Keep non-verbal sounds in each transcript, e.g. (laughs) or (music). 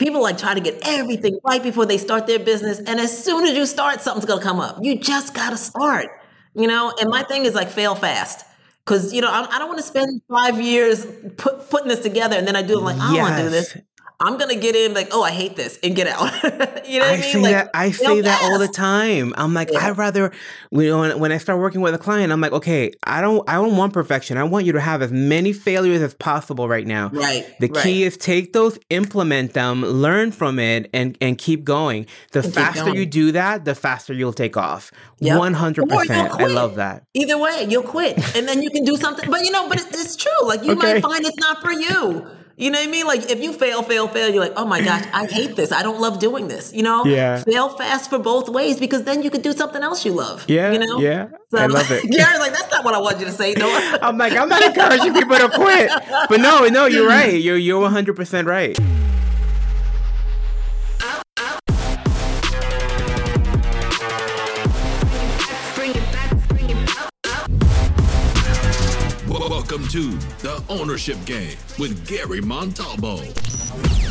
people like try to get everything right before they start their business. And as soon as you start, something's gonna come up. You just gotta start, you know? And my thing is like fail fast. Cause you know, I, I don't want to spend five years put, putting this together and then I do it like, I don't want to do this. I'm gonna get in like, oh, I hate this, and get out. (laughs) you know what I, I mean? Say like, that, I say that all the time. I'm like, yeah. I'd rather you know, when, I start working with a client, I'm like, okay, I don't, I don't want perfection. I want you to have as many failures as possible right now. Right. The right. key is take those, implement them, learn from it, and and keep going. The and faster you do that, the faster you'll take off. One hundred percent. I love that. Either way, you'll quit, and then you can do something. But you know, but it's, it's true. Like you okay. might find it's not for you. You know what I mean? Like if you fail, fail, fail, you're like, oh my gosh, I hate this. I don't love doing this. You know? Yeah. Fail fast for both ways because then you could do something else you love. Yeah. You know? Yeah. So, I love it. (laughs) Gary's like, that's not what I want you to say. No. (laughs) I'm like, I'm not encouraging people to quit. But no, no, you're right. You're you're 100 percent right. Welcome to The Ownership Game with Gary Montalbo.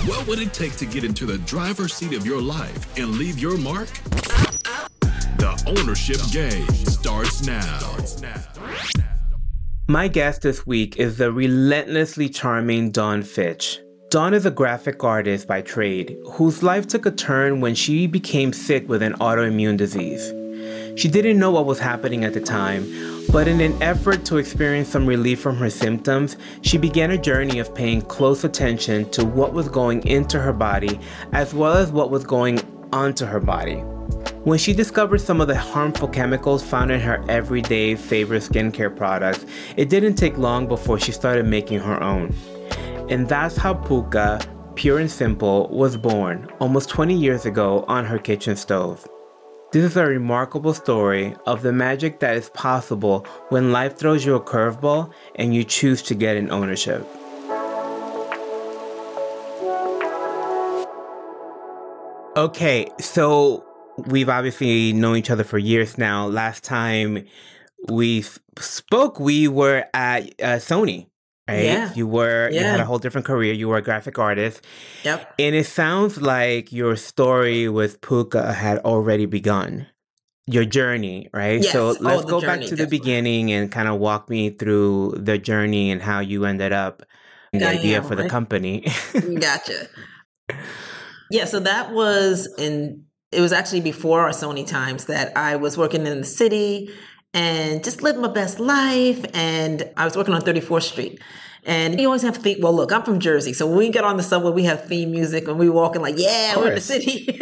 What would it take to get into the driver's seat of your life and leave your mark? The Ownership Game starts now. My guest this week is the relentlessly charming Dawn Fitch. Dawn is a graphic artist by trade whose life took a turn when she became sick with an autoimmune disease. She didn't know what was happening at the time, but in an effort to experience some relief from her symptoms, she began a journey of paying close attention to what was going into her body as well as what was going onto her body. When she discovered some of the harmful chemicals found in her everyday favorite skincare products, it didn't take long before she started making her own. And that's how Pooka, Pure and Simple, was born almost 20 years ago on her kitchen stove. This is a remarkable story of the magic that is possible when life throws you a curveball and you choose to get in ownership. Okay, so we've obviously known each other for years now. Last time we spoke, we were at uh, Sony right? Yeah. You were yeah. you had a whole different career. You were a graphic artist. Yep. And it sounds like your story with Pooka had already begun. Your journey, right? Yes. So let's oh, go journey, back to the beginning and kind of walk me through the journey and how you ended up the idea for the right? company. (laughs) gotcha. Yeah, so that was in it was actually before our Sony times that I was working in the city and just live my best life. And I was working on 34th Street. And you always have to think, well, look, I'm from Jersey. So when we get on the subway, we have theme music and we walk in like, yeah, we're in the city. (laughs)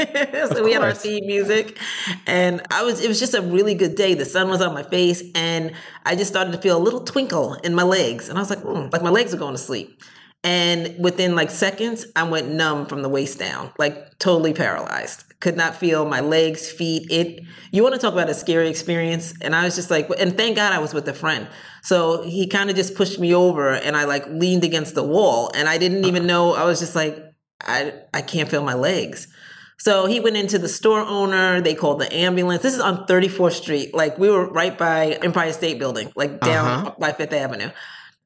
so we had our theme music. And I was, it was just a really good day. The sun was on my face and I just started to feel a little twinkle in my legs. And I was like, mm, like my legs are going to sleep. And within like seconds, I went numb from the waist down, like totally paralyzed. Could not feel my legs, feet. It. You want to talk about a scary experience? And I was just like, and thank God I was with a friend. So he kind of just pushed me over, and I like leaned against the wall, and I didn't even know. I was just like, I I can't feel my legs. So he went into the store owner. They called the ambulance. This is on 34th Street. Like we were right by Empire State Building, like down uh-huh. by Fifth Avenue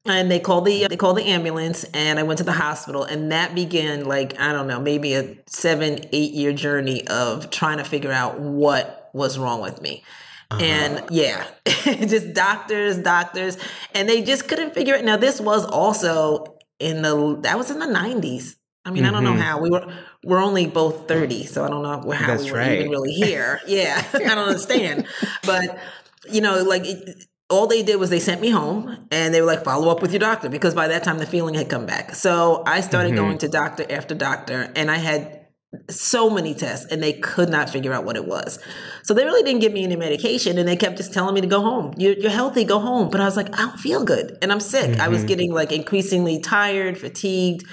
and they called the they called the ambulance and i went to the hospital and that began like i don't know maybe a seven eight year journey of trying to figure out what was wrong with me uh-huh. and yeah (laughs) just doctors doctors and they just couldn't figure it now this was also in the that was in the 90s i mean mm-hmm. i don't know mm-hmm. how we were we're only both 30 so i don't know how That's we were right. even really here yeah (laughs) i don't understand but you know like it, all they did was they sent me home and they were like, follow up with your doctor because by that time the feeling had come back. So I started mm-hmm. going to doctor after doctor and I had so many tests and they could not figure out what it was. So they really didn't give me any medication and they kept just telling me to go home. You're, you're healthy, go home. But I was like, I don't feel good and I'm sick. Mm-hmm. I was mm-hmm. getting like increasingly tired, fatigued,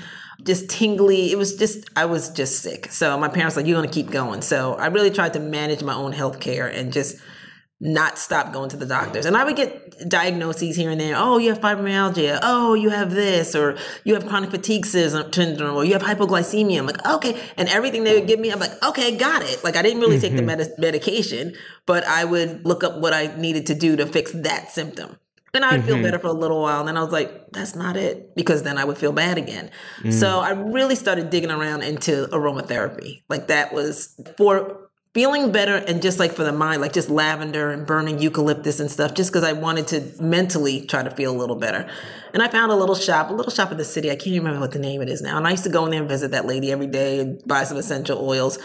just tingly. It was just, I was just sick. So my parents like, you're going to keep going. So I really tried to manage my own health care and just not stop going to the doctors. And I would get diagnoses here and there. Oh, you have fibromyalgia. Oh, you have this, or you have chronic fatigue syndrome, or you have hypoglycemia. I'm like, okay. And everything they would give me, I'm like, okay, got it. Like I didn't really take the mm-hmm. med- medication, but I would look up what I needed to do to fix that symptom. And I would feel better for a little while. And then I was like, that's not it. Because then I would feel bad again. So I really started digging around into aromatherapy. Like that was for feeling better and just like for the mind, like just lavender and burning eucalyptus and stuff, just because I wanted to mentally try to feel a little better. And I found a little shop, a little shop in the city. I can't remember what the name it is now. And I used to go in there and visit that lady every day and buy some essential oils.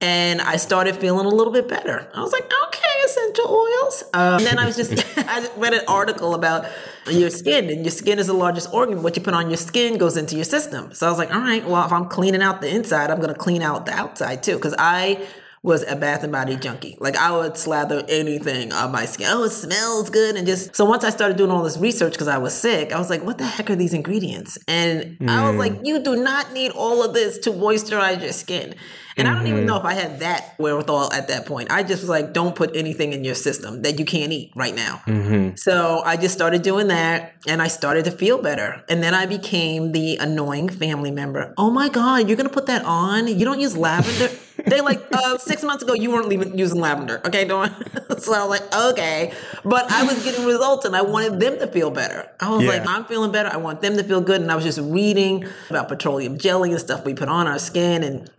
And I started feeling a little bit better. I was like, okay, essential oils. Um, and then I was just, (laughs) I read an article about your skin, and your skin is the largest organ. What you put on your skin goes into your system. So I was like, all right, well, if I'm cleaning out the inside, I'm going to clean out the outside too. Because I was a Bath and Body junkie. Like I would slather anything on my skin. Oh, it smells good, and just so once I started doing all this research because I was sick, I was like, what the heck are these ingredients? And I was like, mm. you do not need all of this to moisturize your skin. And I don't even mm-hmm. know if I had that wherewithal at that point. I just was like, don't put anything in your system that you can't eat right now. Mm-hmm. So I just started doing that and I started to feel better. And then I became the annoying family member. Oh my God, you're going to put that on? You don't use lavender? They like, uh, six months ago, you weren't even using lavender. Okay, Dawn? (laughs) so I was like, okay. But I was getting results and I wanted them to feel better. I was Yeah. like, I'm feeling better. I want them to feel good. And I was just reading about petroleum jelly and stuff we put on our skin and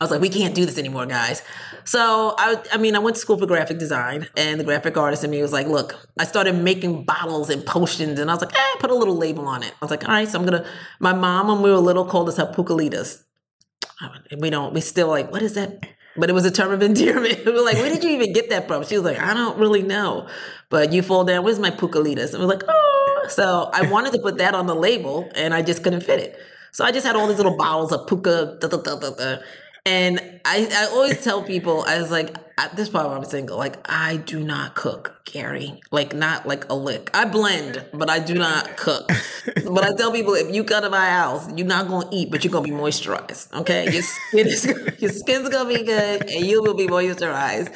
I was like, we can't do this anymore, guys. So I, I mean, I went to school for graphic design, and the graphic artist in me was like, look, I started making bottles and potions, and I was like, eh, put a little label on it. I was like, all right, so I'm gonna. My mom, when we were little, called us her pucalitas. We don't. We still like, what is that? But it was a term of endearment. (laughs) we were like, where did you even get that from? She was like, I don't really know. But you fall down. Where's my pucalitas? And we're like, oh. So I wanted to put that on the label, and I just couldn't fit it. So I just had all these little bottles of Pooka. Da, da, da. And I, I always tell people, I was like, at this part I'm single, like, I do not cook, Gary. Like, not like a lick. I blend, but I do not cook. but I tell people, if you come to my house, you're not to eat, but you're to be moisturized. Okay? Your skin is, your skin's to be good, and you will be moisturized.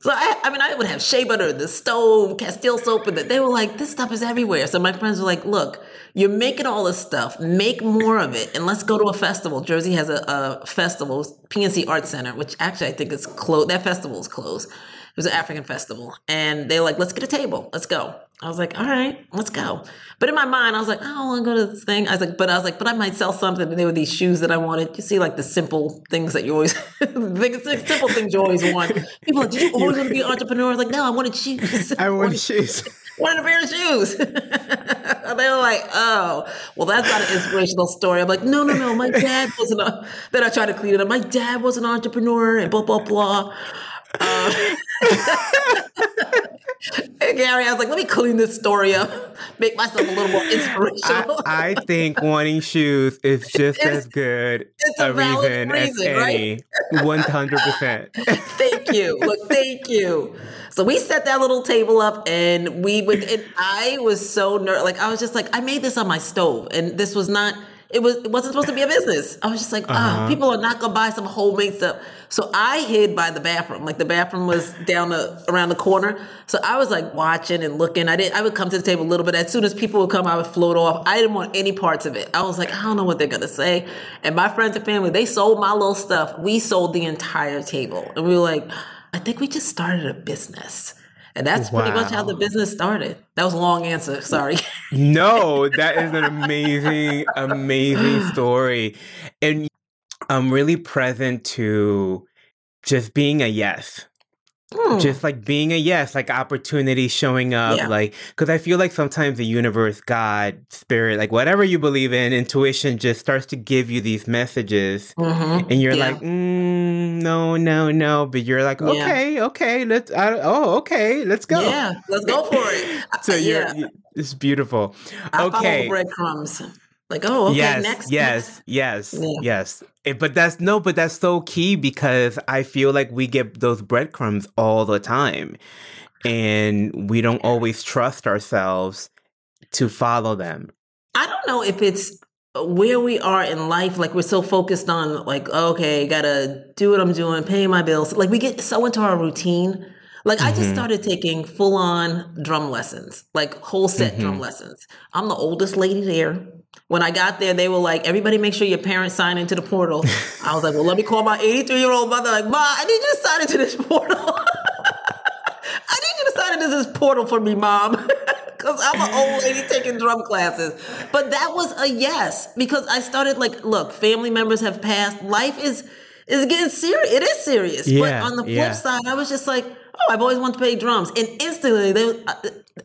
So, I, I mean, I would have shea butter, the stove, Castile soap, and that. they were like, this stuff is everywhere. So my friends were like, look, you're making all this stuff, make more of it, and let's go to a festival. Jersey has a, a festival, PNC Art Center, which actually I think is closed. That festival is closed. It was an African festival. And they're like, let's get a table. Let's go. I was like, all right, let's go. But in my mind, I was like, I don't want to go to this thing. I was like, but I was like, but I might sell something. And there were these shoes that I wanted. You see, like the simple things that you always, (laughs) the simple things you always want. People are like, did you always want to be an entrepreneur? I was like, no, I wanted shoes. (laughs) (laughs) I want shoes. Wanted a pair of shoes. And (laughs) they were like, oh, well, that's not an inspirational story. I'm like, no, no, no. My (laughs) dad wasn't a, then I tried to clean it up. My dad was an entrepreneur and blah, blah, blah. Um, and (laughs) Gary, I was like, let me clean this story up, make myself a little more (laughs) inspirational. I think wanting shoes is (laughs) just as good a a reason as reason, right? any. One hundred percent. thank you. Look, thank you. So we set that little table up and we would, and I was so nervous. Like, I was just like, I made this on my stove and this was not, it was, it wasn't supposed to be a business. I was just like, ah, people are not going to buy some homemade stuff. So I hid by the bathroom. Like the bathroom was down the, around the corner. So I was like watching and looking. I didn't, I would come to the table a little bit. As soon as people would come, I would float off. I didn't want any parts of it. I was like, I don't know what they're going to say. And my friends and family, they sold my little stuff. We sold the entire table. And we were like, I think we just started a business. And that's pretty much how the business started. That was a long answer. Sorry. No, (laughs) that is an amazing, amazing story. And I'm really present to just being a yes. Hmm. Just like being a yes, like opportunity showing up, Yeah. like because I feel like sometimes the universe, God, spirit, like whatever you believe in, intuition just starts to give you these messages, Mhm. and you're Yeah. like, mm, no, no, no, but you're like, Yeah. okay, okay, let's, I, oh, okay, let's go. Yeah, let's go for it. (laughs) So you're, it's beautiful. I okay. breadcrumbs. Like, oh, okay, yes, next. yes, yes, Yeah. yes. Eh, but that's no, but that's so key because I feel like we get those breadcrumbs all the time, and we don't always trust ourselves to follow them. I don't know if it's where we are in life. Like, we're so focused on, like, okay, gotta do what I'm doing, pay my bills. Like, we get so into our routine. Like, I just Mhm. started taking full on drum lessons, like whole set drum lessons. I'm the oldest lady there. When I got there, they were like, everybody make sure your parents sign into the portal. I was like, well, let me call my 83 year old mother. Like, Ma, I need you to sign into this portal. (laughs) I need you to sign into this portal for me, mom. (laughs) because I'm an old lady taking drum classes. But that was a yes because I started like, look, family members have passed. Life is is getting serious. It is serious. Yeah, but on the flip yeah. side, I was just like, oh, I've always wanted to play drums, and instantly, they uh,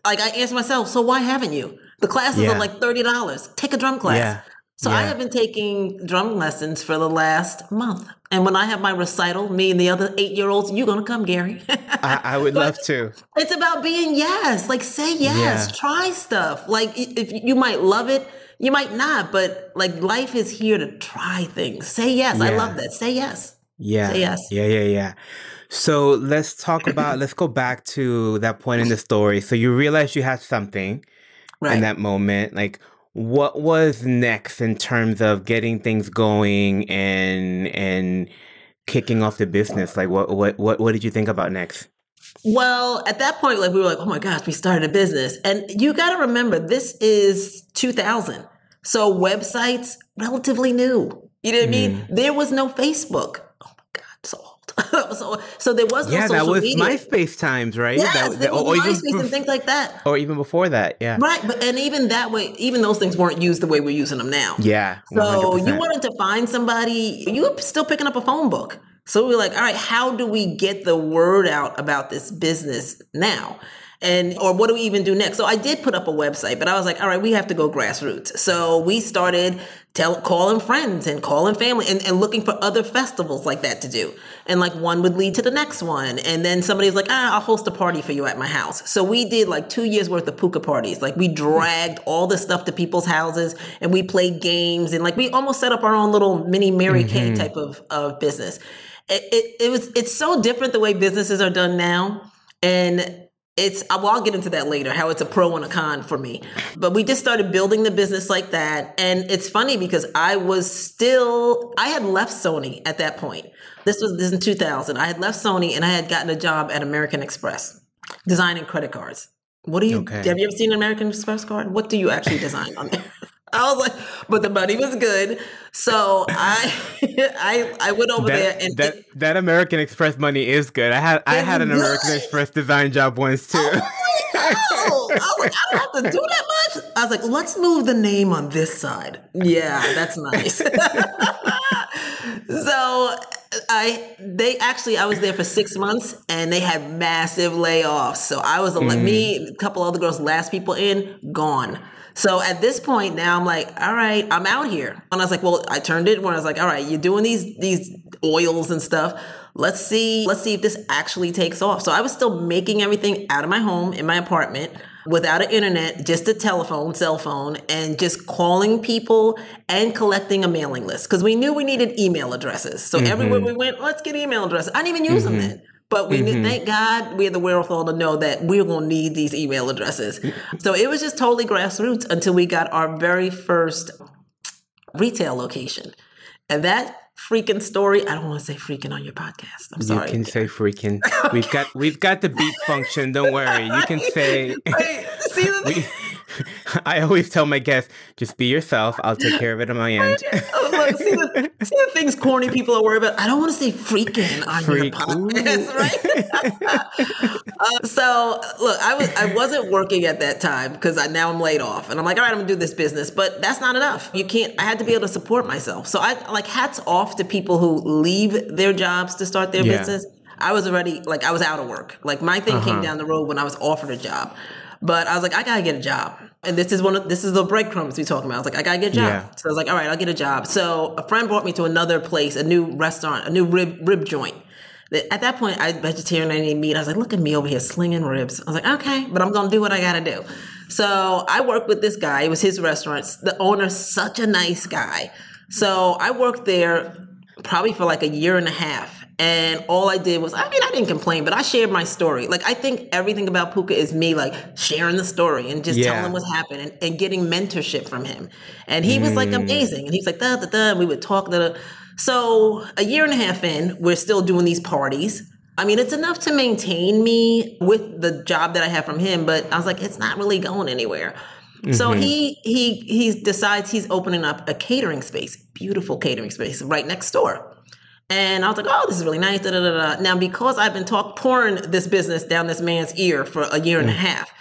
like I asked myself, so why haven't you? The classes Yeah. are like thirty dollars. Take a drum class. Yeah, So I have been taking drum lessons for the last month. And when I have my recital, me and the other eight year olds, you're gonna come, Gary. (laughs) I, I would love to. it's about being yes. Like say yes. Yeah. Try stuff. Like if you might love it, you might not, but like life is here to try things. Say yes. I love that. Say yes. Yeah. Say yes. Yeah, yeah, yeah. So let's talk about, let's go back to that point in the story. So you realize you had something Right. in that moment. Like, what was next in terms of getting things going and and kicking off the business? Like, what what what what did you think about next? Well, at that point, like we were like, oh my gosh, we started a business. And you got to remember, this is 2000. So websites, relatively new. You know what I mean? Mm. There was no Facebook. Oh my God, so. (laughs) so, so there was no Yeah, that was media. MySpace times, right? Yes, that, that- was or, even MySpace and things like that. or even before that. Yeah. Right, but and even that way, even those things weren't used the way we're using them now. Yeah. So you wanted to find somebody, you were still picking up a phone book. So we were like, all right, how do we get the word out about this business now? And or what do we even do next? So I did put up a website, but I was like, all right, we have to go grassroots. So we started tell calling friends and calling family and, and looking for other festivals like that to do. And like one would lead to the next one. And then somebody was like, ah, I'll host a party for you at my house. So we did like two years worth of Pooka parties. Like we dragged all the stuff to people's houses and we played games and like we almost set up our own little mini Mary Kay type of, of business. It, it, it was it's so different the way businesses are done now. And it's uh, well, I'll get into that later, how it's a pro and a con for me. But we just started building the business like that. And it's funny because I was still I had left Sony at that point. This was this in 2000. I had left Sony and I had gotten a job at American Express designing credit cards. What do you Okay. have you ever seen an American Express card? What do you actually design on there? (laughs) (laughs) I was like, but the money was good. So I (laughs) I I went over there and that that American Express money is good. I had I had an American. Express design job once too. Oh, I was like, I don't have to do that much. I was like, let's move the name on this side. Yeah, that's nice. (laughs) so I they actually I was there for six months and they had massive layoffs. So I was like mm. me, a couple other girls, last people in, gone. So at this point now I'm like, all right, I'm out here. And I was like, well, I turned it when I was like, all right, you're doing these these oils and stuff. Let's see, let's see if this actually takes off. So I was still making everything out of my home in my apartment without an internet, just a telephone, cell phone, and just calling people and collecting a mailing list because we knew we needed email addresses. So everywhere mm-hmm. we went, let's get email addresses. I didn't even use mm-hmm. them then. But we knew, mm-hmm. thank God we had the wherewithal to know that we were going to need these email addresses. So it was just totally grassroots until we got our very first retail location. And that freaking story, I don't want to say freaking on your podcast. I'm sorry. You can say freaking. (laughs) We've got we've got the beep function. Don't worry. You can (laughs) say. Wait, see the (laughs) we, (laughs) I always tell my guests, just be yourself. I'll take care of it on my end. (laughs) I was like, see the, see the things corny people are worried about. I don't want to say freaking on your Freak. podcast, right? (laughs) uh, so look, I was I wasn't working at that time because I now I'm laid off, and I'm like, all right, I'm gonna do this business, but that's not enough. You can't. I had to be able to support myself. So I like hats off to people who leave their jobs to start their Yeah. business. I was already like I was out of work. Like my thing came down the road when I was offered a job. But I was like, I gotta get a job. And this is one of this is the breadcrumbs we talking about. I was like, I gotta get a job. Yeah. So I was like, all right, I'll get a job. So a friend brought me to another place, a new restaurant, a new rib rib joint. At that point, I vegetarian, I didn't eat meat. I was like, look at me over here slinging ribs. I was like, okay, but I'm gonna do what I gotta do. So I worked with this guy. It was his restaurant. The owner's such a nice guy. So I worked there probably for like a year and a half. And all I did was, I mean, I didn't complain, but I shared my story. Like, I think everything about Pooka is me, like, sharing the story and just Yeah. telling him what's happened and, and getting mentorship from him. And he was like mm. amazing. And he's like, da, da, da. And we would talk. Da, da. So a year and a half in, we're still doing these parties. I mean, it's enough to maintain me with the job that I have from him, but I was like, it's not really going anywhere. So mm-hmm. he he he decides he's opening up a catering space, beautiful catering space right next door. And I was like, oh, this is really nice. Da, da, da. Now, because I've been talk pouring this business down this man's ear for a year and a mm. half,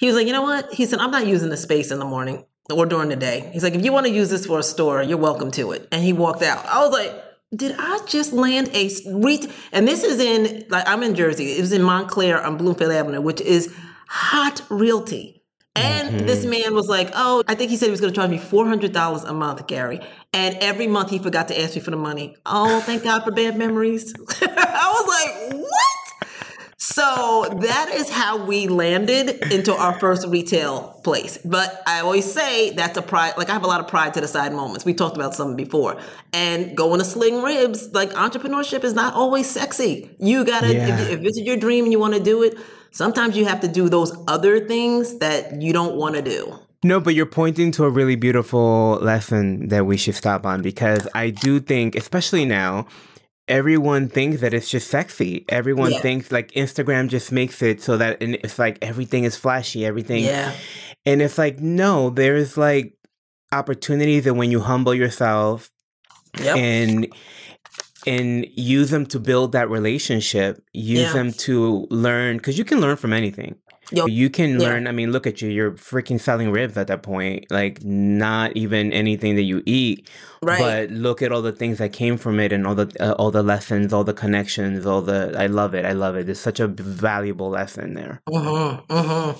He was like, you know what? He said, I'm not using the space in the morning or during the day. He's like, if you want to use this for a store, you're welcome to it. And he walked out. I was like, did I just land a? And this is in, like, I'm in Jersey. It was in Montclair on Bloomfield Avenue, which is hot realty. And mm-hmm. this man was like, oh, I think he said he was going to charge me $400 a month, Gary. And every month he forgot to ask me for the money. Oh, thank God for bad memories. (laughs) I was like, what? So that is how we landed into our first retail place. But I always say that's a pride, like I have a lot of pride to the side moments. We talked about some before. And going to sling ribs, like entrepreneurship is not always sexy. You gotta, yeah. if, if it's your dream and you wanna do it, sometimes you have to do those other things that you don't wanna do. No, but you're pointing to a really beautiful lesson that we should stop on because I do think, especially now, everyone thinks that it's just sexy. Everyone yeah. thinks like Instagram just makes it so that it's like everything is flashy, everything. Yeah. And it's like, no, there's like opportunities that when you humble yourself yep. and and use them to build that relationship, use yeah. them to learn because you can learn from anything. Yo, you can yeah. learn. I mean, look at you. You're freaking selling ribs at that point. Like, not even anything that you eat. Right. But look at all the things that came from it, and all the uh, all the lessons, all the connections, all the. I love it. I love it. It's such a valuable lesson there. Mm-hmm, mm-hmm.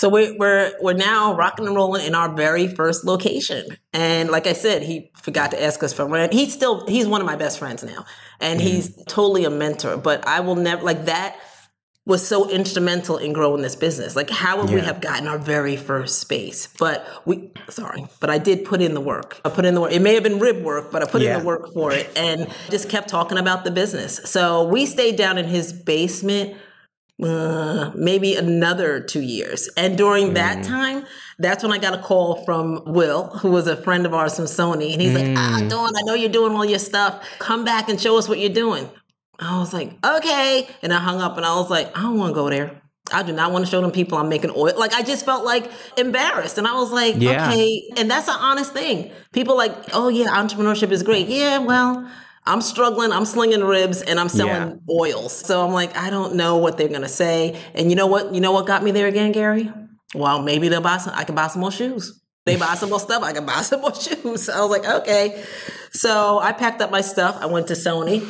So we're we're we're now rocking and rolling in our very first location, and like I said, he forgot to ask us for rent. He's still he's one of my best friends now, and mm-hmm. he's totally a mentor. But I will never like that was so instrumental in growing this business. Like, how would yeah. we have gotten our very first space? But we, sorry, but I did put in the work. I put in the work. It may have been rib work, but I put yeah. in the work for it and just kept talking about the business. So we stayed down in his basement uh, maybe another two years. And during mm. that time, that's when I got a call from Will, who was a friend of ours from Sony. And he's mm. like, ah, mm. Dawn, I know you're doing all your stuff. Come back and show us what you're doing. I was like, okay. And I hung up and I was like, I don't want to go there. I do not want to show them people I'm making oil. Like I just felt like embarrassed. And I was like, yeah. okay. And that's an honest thing. People like, oh yeah, entrepreneurship is great. Yeah, well, I'm struggling, I'm slinging ribs and I'm selling yeah. oils. So I'm like, I don't know what they're gonna say. And you know what? You know what got me there again, Gary? Well, maybe they'll buy some I can buy some more shoes. They buy some more stuff, I can buy (laughs) some more shoes. So I was like, okay. So I packed up my stuff. I went to Sony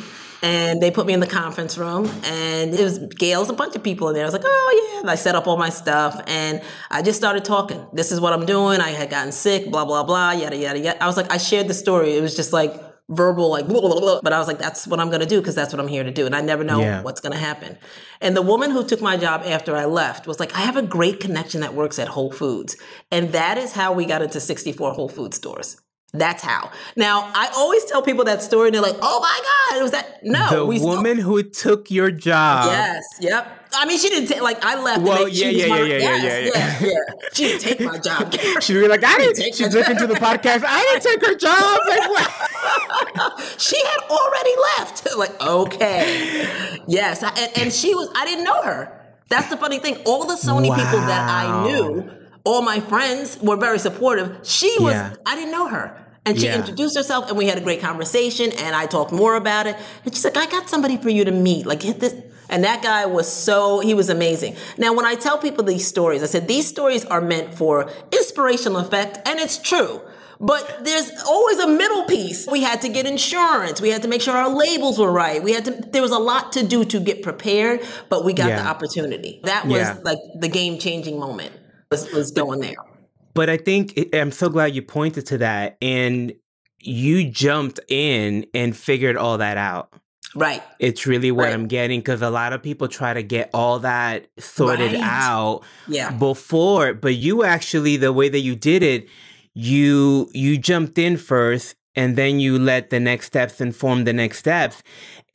and they put me in the conference room and it was Gail's a bunch of people in there. I was like, oh yeah. And I set up all my stuff and I just started talking. This is what I'm doing. I had gotten sick, blah, blah, blah, yada, yada, yada. I was like, I shared the story. It was just like verbal, like, blah, blah, blah. but I was like, that's what I'm going to do because that's what I'm here to do. And I never know yeah. what's going to happen. And the woman who took my job after I left was like, I have a great connection that works at Whole Foods. And that is how we got into 64 Whole Food stores. That's how. Now, I always tell people that story and they're like, oh my God, was that. No. The woman who took your job. Yes. Yep. I mean, she didn't take, like, I left. Well, yeah, yeah, yeah, yeah, yes, yeah, yeah, yeah, She didn't take my job. (laughs) she was like, I didn't, she take she's listening to the (laughs) podcast. I didn't take her job. (laughs) She had already left. like, okay. Yes. And, and she was, I didn't know her. That's the funny thing. All the Sony wow. people that I knew all my friends were very supportive. She was, yeah. I didn't know her. And she yeah. introduced herself and we had a great conversation and I talked more about it. And she's like, I got somebody for you to meet. Like, hit this. And that guy was so, he was amazing. Now, when I tell people these stories, I said, these stories are meant for inspirational effect. And it's true. But there's always a middle piece. We had to get insurance. We had to make sure our labels were right. We had to, there was a lot to do to get prepared, but we got yeah. the opportunity. That was yeah. like the game changing moment was, was going there. But I think I'm so glad you pointed to that and you jumped in and figured all that out. Right. It's really what right. I'm getting because a lot of people try to get all that sorted right. out yeah. before, but you actually the way that you did it, you you jumped in first and then you let the next steps inform the next steps.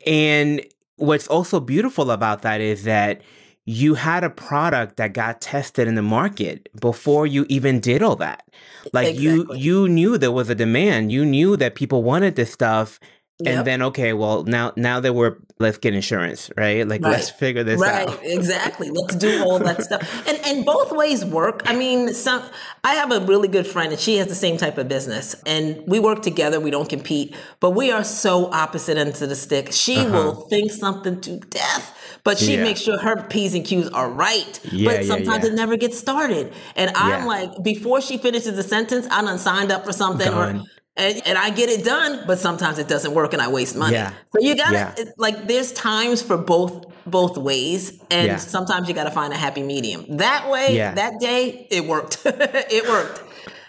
And what's also beautiful about that is that you had a product that got tested in the market before you even did all that. Like exactly. you you knew there was a demand. You knew that people wanted this stuff Yep. and then okay, well now now that we're let's get insurance, right? Like let's figure this right out. Right, exactly let's do (laughs) all that stuff and and both ways work i mean some i have a really good friend and she has the same type of business and we work together we don't compete but we are so opposite ends of the stick she will think something to death but she Uh-huh. Yeah. makes sure her p's and q's are right Yeah, but sometimes yeah. it never gets started and i'm like before she finishes the sentence i'm unsigned up for something Done. or and, and I get it done, but sometimes it doesn't work and I waste money. Yeah. So you gotta Yeah. it- like there's times for both both ways and Yeah. sometimes you gotta find a happy medium. That way, that day, it worked. (laughs) it worked.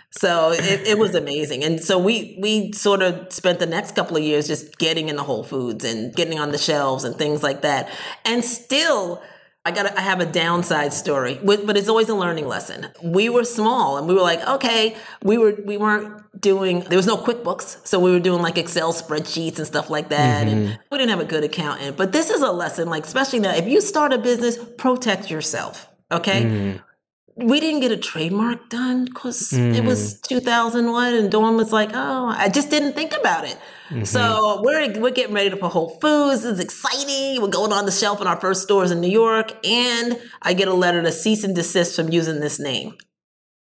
So it, it was amazing. And so we we sort of spent the next couple of years just getting in the Whole Foods and getting on the shelves and things like that. And still I got I have a downside story, but but it's always a learning lesson. We were small and we were like, okay, we were we weren't doing there was no QuickBooks, so we were doing like Excel spreadsheets and stuff like that and mm-hmm. we didn't have a good accountant. But this is a lesson like especially now if you start a business, protect yourself, okay? Mm-hmm. We didn't get a trademark done because it was mm. 2001 and Dawn was like, oh, I just didn't think about it. So mm-hmm. we're, we're getting ready to put Whole Foods. It's exciting. We're going on the shelf in our first stores in New York. And I get a letter to cease and desist from using this name.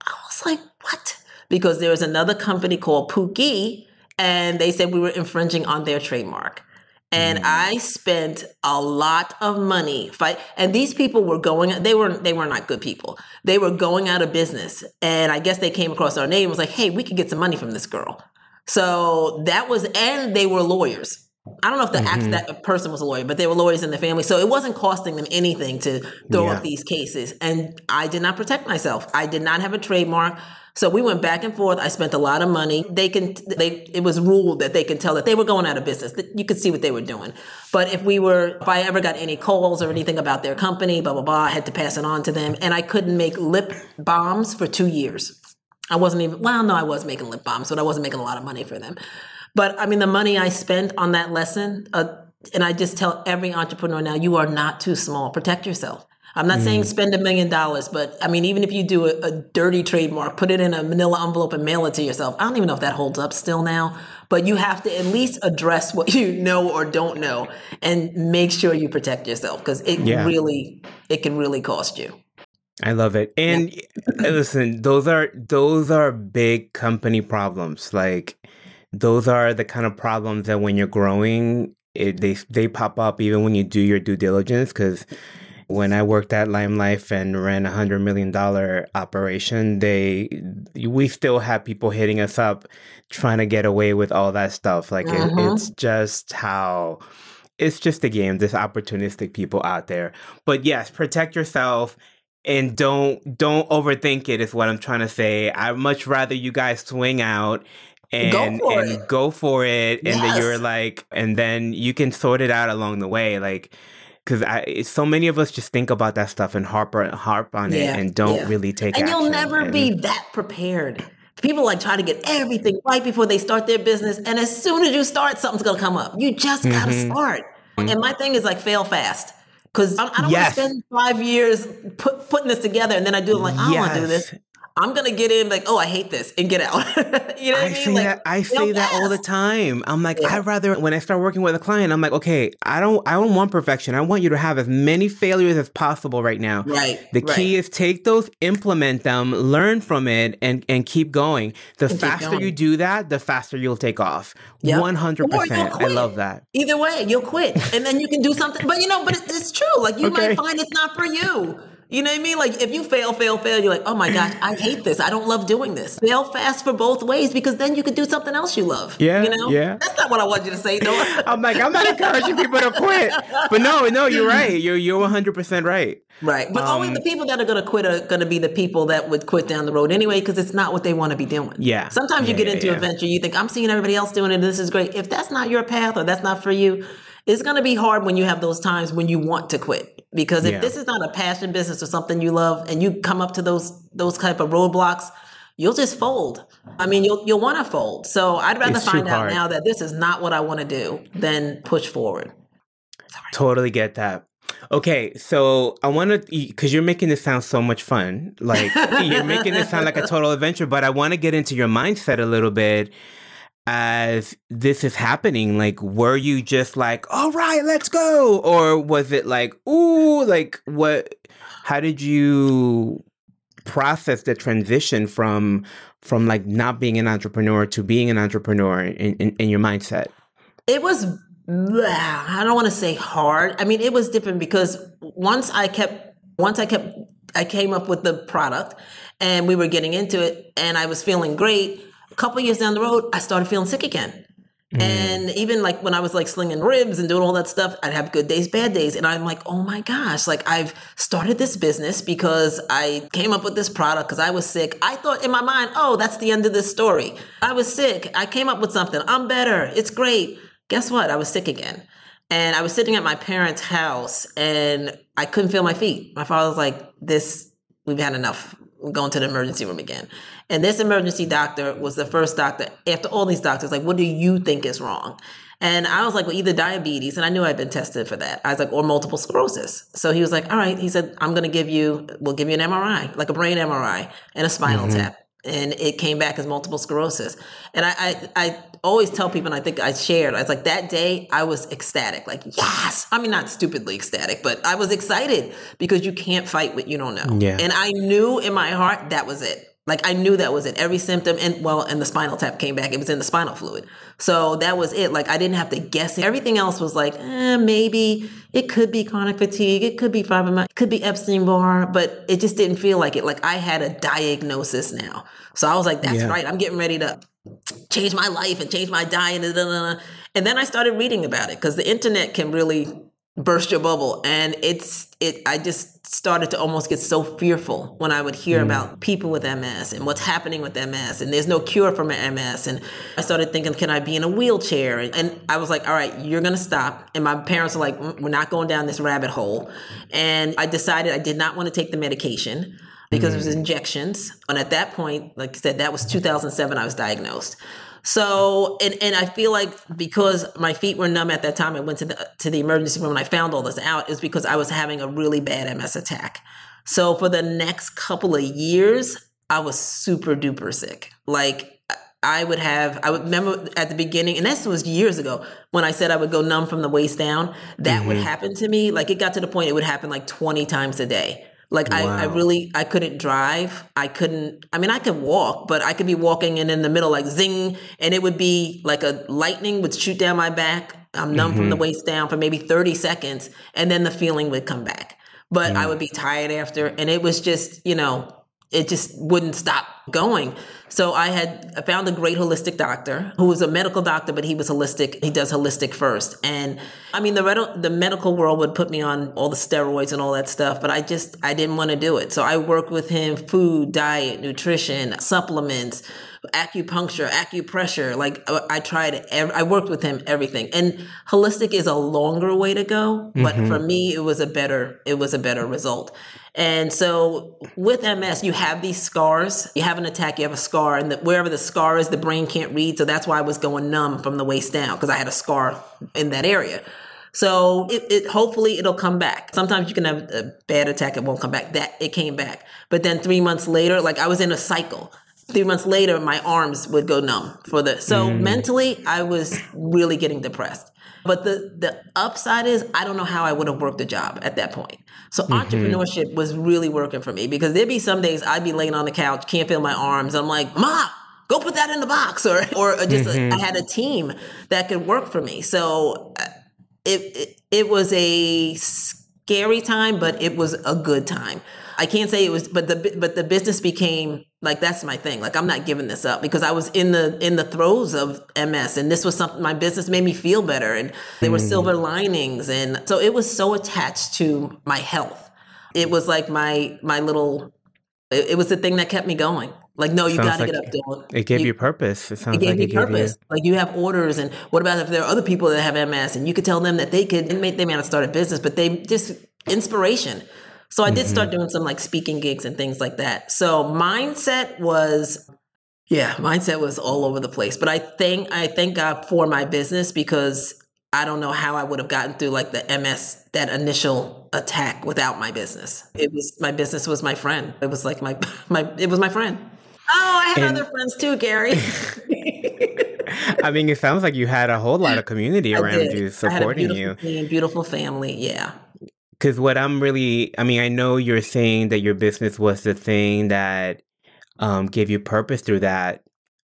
I was like, what? Because there was another company called Pookie and they said we were infringing on their trademark. And mm-hmm. I spent a lot of money fight. And these people were going. They were they were not good people. They were going out of business. And I guess they came across our name. and Was like, hey, we could get some money from this girl. So that was, and they were lawyers. I don't know if the act, mm-hmm. that person was a lawyer, but they were lawyers in the family. So it wasn't costing them anything to throw Yeah. up these cases. And I did not protect myself. I did not have a trademark. So we went back and forth. I spent a lot of money. They can they it was ruled that they can tell that they were going out of business. That you could see what they were doing. But if we were if I ever got any calls or anything about their company, blah blah blah, I had to pass it on to them. And I couldn't make lip balms for two years. I wasn't even well, no, I was making lip balms, but I wasn't making a lot of money for them. But I mean, the money I spent on that lesson, uh, and I just tell every entrepreneur now, you are not too small. Protect yourself. I'm not saying spend a million dollars, but I mean, even if you do a, a dirty trademark, put it in a manila envelope and mail it to yourself. I don't even know if that holds up still now, but you have to at least address what (laughs) you know or don't know and make sure you protect yourself because it Yeah. really, it can really cost you. I love it. And uh, listen, those are those are big company problems. Like those are the kind of problems that when you're growing, it, they they pop up even when you do your due diligence. Because when I worked at Lime Life and ran a hundred million dollar operation, they we still have people hitting us up trying to get away with all that stuff. Like it, Mhm. it's just how it's just a game. There's opportunistic people out there. But yes, protect yourself and don't don't overthink it is what I'm trying to say. I'd much rather you guys swing out and for and it. go for it and then you're like and then you can sort it out along the way like because I so many of us just think about that stuff and harp harp on Yeah, it and don't yeah. really take it. and you'll never And- be that prepared. People like try to get everything right before they start their business, and as soon as you start, something's gonna come up. You just gotta Mhm. start. And my thing is like fail fast, because I, I don't Yes. want to spend five years put, putting this together, and then I do it like I don't want to do this. I'm gonna get in like, oh, I hate this, and get out. (laughs) you know what I, I mean? say Like, that I say that all the time. I'm like, Yeah. I'd rather when I start working with a client, I'm like, okay, I don't I don't want perfection. I want you to have as many failures as possible right now. Right. The right. key is take those, implement them, learn from it, and and keep going. The keep faster going. you do that, the faster you'll take off. One hundred percent. I love that. Either way, you'll quit, and then you can do something. But you know, but it, it's true. Like you Okay. might find it's not for you. You know what I mean? Like if you fail, fail, fail, you're like, oh my gosh, I hate this. I don't love doing this. Fail fast for both ways because then you could do something else you love. Yeah, you know. yeah. That's not what I want you to say, though. (laughs) I'm like, I'm not encouraging people to quit. But no, no, you're right. You're you're 100 percent right. right. But only Um, the people that are going to quit are going to be the people that would quit down the road anyway because it's not what they want to be doing. Yeah. Sometimes you get yeah, into yeah. a venture, you think I'm seeing everybody else doing it. This is great. If that's not your path or that's not for you, it's going to be hard when you have those times when you want to quit. Because if Yeah. this is not a passion business or something you love, and you come up to those those type of roadblocks, you'll just fold. I mean, you'll you'll want to fold. So I'd rather It's find out hard. now that this is not what I want to do than push forward. Totally get that. Okay, so I want to because you're making this sound so much fun. Like you're making this sound like a (laughs) total adventure, but I want to get into your mindset a little bit as this is happening? Like, were you just like, all right, let's go? Or was it like, ooh, like what? How did you process the transition from from like not being an entrepreneur to being an entrepreneur in, in, in your mindset? It was I don't want to say hard. I mean, it was different because once I kept once I kept I came up with the product and we were getting into it and I was feeling great. A couple years down the road, I started feeling sick again. Mm. And even like when I was like slinging ribs and doing all that stuff, I'd have good days, bad days. And I'm like, oh my gosh, like I've started this business because I came up with this product because I was sick. I thought in my mind, oh, that's the end of this story. I was sick. I came up with something. I'm better. It's great. Guess what? I was sick again. And I was sitting at my parents' house and I couldn't feel my feet. My father was like, this, we've had enough. We're going to the emergency room again. And this emergency doctor was the first doctor after all these doctors, like, what do you think is wrong? And I was like, well, either diabetes, and I knew I'd been tested for that. I was like, or multiple sclerosis. So he was like, all right. He said, I'm going to give you, we'll give you an MRI, like a brain MRI and a spinal mm-hmm. tap and it came back as multiple sclerosis. And I, I, I, always tell people, and I think I shared, I was like, that day I was ecstatic. Like, yes. I mean, not stupidly ecstatic, but I was excited because you can't fight what you don't know. Yeah. And I knew in my heart that was it. Like I knew that was it. Every symptom and well, and the spinal tap came back. It was in the spinal fluid. So that was it. Like I didn't have to guess. Everything else was like, eh, maybe it could be chronic fatigue. It could be fibromyalgia. It could be Epstein Barr, but it just didn't feel like it. Like I had a diagnosis now. So I was like, that's yeah. right. I'm getting ready to change my life and change my diet. And then I started reading about it because the internet can really burst your bubble. And it's it i just started to almost get so fearful when i would hear mm. about people with ms and what's happening with ms and there's no cure for ms and i started thinking can i be in a wheelchair? And, and i was like all right you're gonna stop. And my parents were like mm, we're not going down this rabbit hole. And i decided i did not want to take the medication because mm. it was injections. And at that point like i said that was 2007 i was diagnosed so, and, and I feel like because my feet were numb at that time, I went to the to the emergency room and I found all this out is because I was having a really bad MS attack. So for the next couple of years, I was super duper sick. Like I would have, I would remember at the beginning, and this was years ago when I said I would go numb from the waist down. That mm-hmm. would happen to me. Like it got to the point it would happen like 20 times a day. Like wow. I, I really I couldn't drive. I couldn't I mean I could walk, but I could be walking and in the middle like zing and it would be like a lightning would shoot down my back. I'm numb mm-hmm. from the mm-hmm. waist down for maybe 30 seconds and then the feeling would come back. But mm. I would be tired after and it was just, you know, it just wouldn't stop going. So I had I found a great holistic doctor who was a medical doctor, but he was holistic. He does holistic first. And I mean, the, the medical world would put me on all the steroids and all that stuff, but I just, I didn't want to do it. So I worked with him food, diet, nutrition, supplements, acupuncture, acupressure. Like I tried, I worked with him everything. And holistic is a longer way to go, but mm-hmm. for me, it was a better, it was a better result. And so with MS, you have these scars. You have an attack, you have a scar, and the, wherever the scar is, the brain can't read. So that's why I was going numb from the waist down because I had a scar in that area. So it, it, hopefully it'll come back. Sometimes you can have a bad attack, it won't come back. That it came back. But then three months later, like I was in a cycle. Three months later, my arms would go numb for the so mm. mentally I was really getting depressed. But the the upside is I don't know how I would have worked a job at that point. So mm-hmm. entrepreneurship was really working for me because there'd be some days I'd be laying on the couch, can't feel my arms. I'm like, Ma, go put that in the box, (laughs) or or just mm-hmm. a, I had a team that could work for me. So uh, it, it it was a scary time, but it was a good time. I can't say it was, but the but the business became like that's my thing. Like I'm not giving this up because I was in the in the throes of MS, and this was something my business made me feel better, and there were mm. silver linings, and so it was so attached to my health. It was like my my little. It, it was the thing that kept me going. Like, no, you got to like get up there. It gave you, you purpose. It sounds it gave like me it purpose. You... Like you have orders, and what about if there are other people that have MS, and you could tell them that they could. They may, they may not start a business, but they just inspiration. So I did start mm-hmm. doing some like speaking gigs and things like that. So mindset was yeah, mindset was all over the place. But I think I thank God for my business because I don't know how I would have gotten through like the MS that initial attack without my business. It was my business was my friend. It was like my (laughs) my it was my friend. Oh, I had and, other friends too, Gary. (laughs) I mean, it sounds like you had a whole lot of (laughs) community I around did. you I had a supporting you. beautiful family. Yeah. Because what I'm really, I mean, I know you're saying that your business was the thing that um, gave you purpose through that.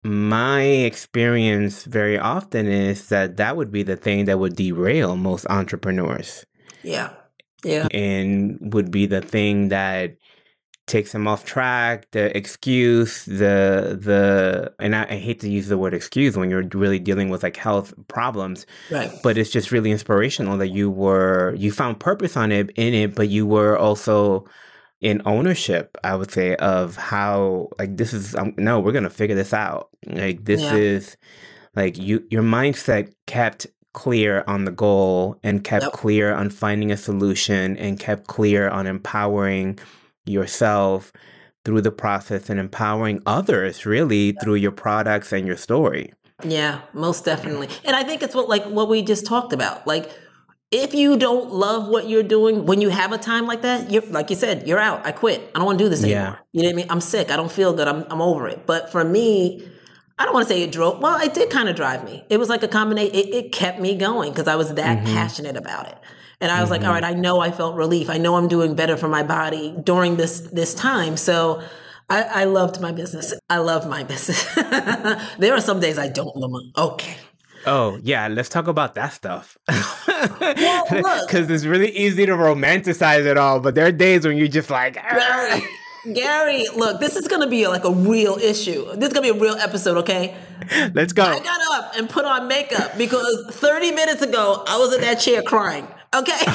My experience very often is that that would be the thing that would derail most entrepreneurs Yeah. Yeah. and would be the thing that takes them off track the excuse the the and I, I hate to use the word excuse when you're really dealing with like health problems Right. but it's just really inspirational that you were you found purpose on it in it but you were also in ownership i would say of how like this is um, no we're gonna figure this out like this Yeah. is like you your mindset kept clear on the goal and kept Yep. clear on finding a solution and kept clear on empowering yourself through the process and empowering others really through your products and your story Yeah, most definitely. And I think it's what like what we just talked about. Like if you don't love what you're doing when you have a time like that, you're like you said, you're out. I quit. I don't want to do this Yeah. anymore. You know what I mean? I'm sick. I don't feel good. I'm I'm over it. But for me, I don't want to say it drove. Well, it did kind of drive me. It was like a combination. It, it kept me going because I was that Mhm. passionate about it. And I was like, Mhm. all right, I know I felt relief. I know I'm doing better for my body during this this time. So I, I loved my business. I love my business. (laughs) there are some days I don't love my okay. Oh yeah, let's talk about that stuff. (laughs) look. Because it's really easy to romanticize it all, but there are days when you're just like. Gary, Gary, look, this is gonna be like a real issue. This is gonna be a real episode, okay? let's go. I got up and put on makeup because 30 minutes ago I was in that chair crying, okay? (laughs)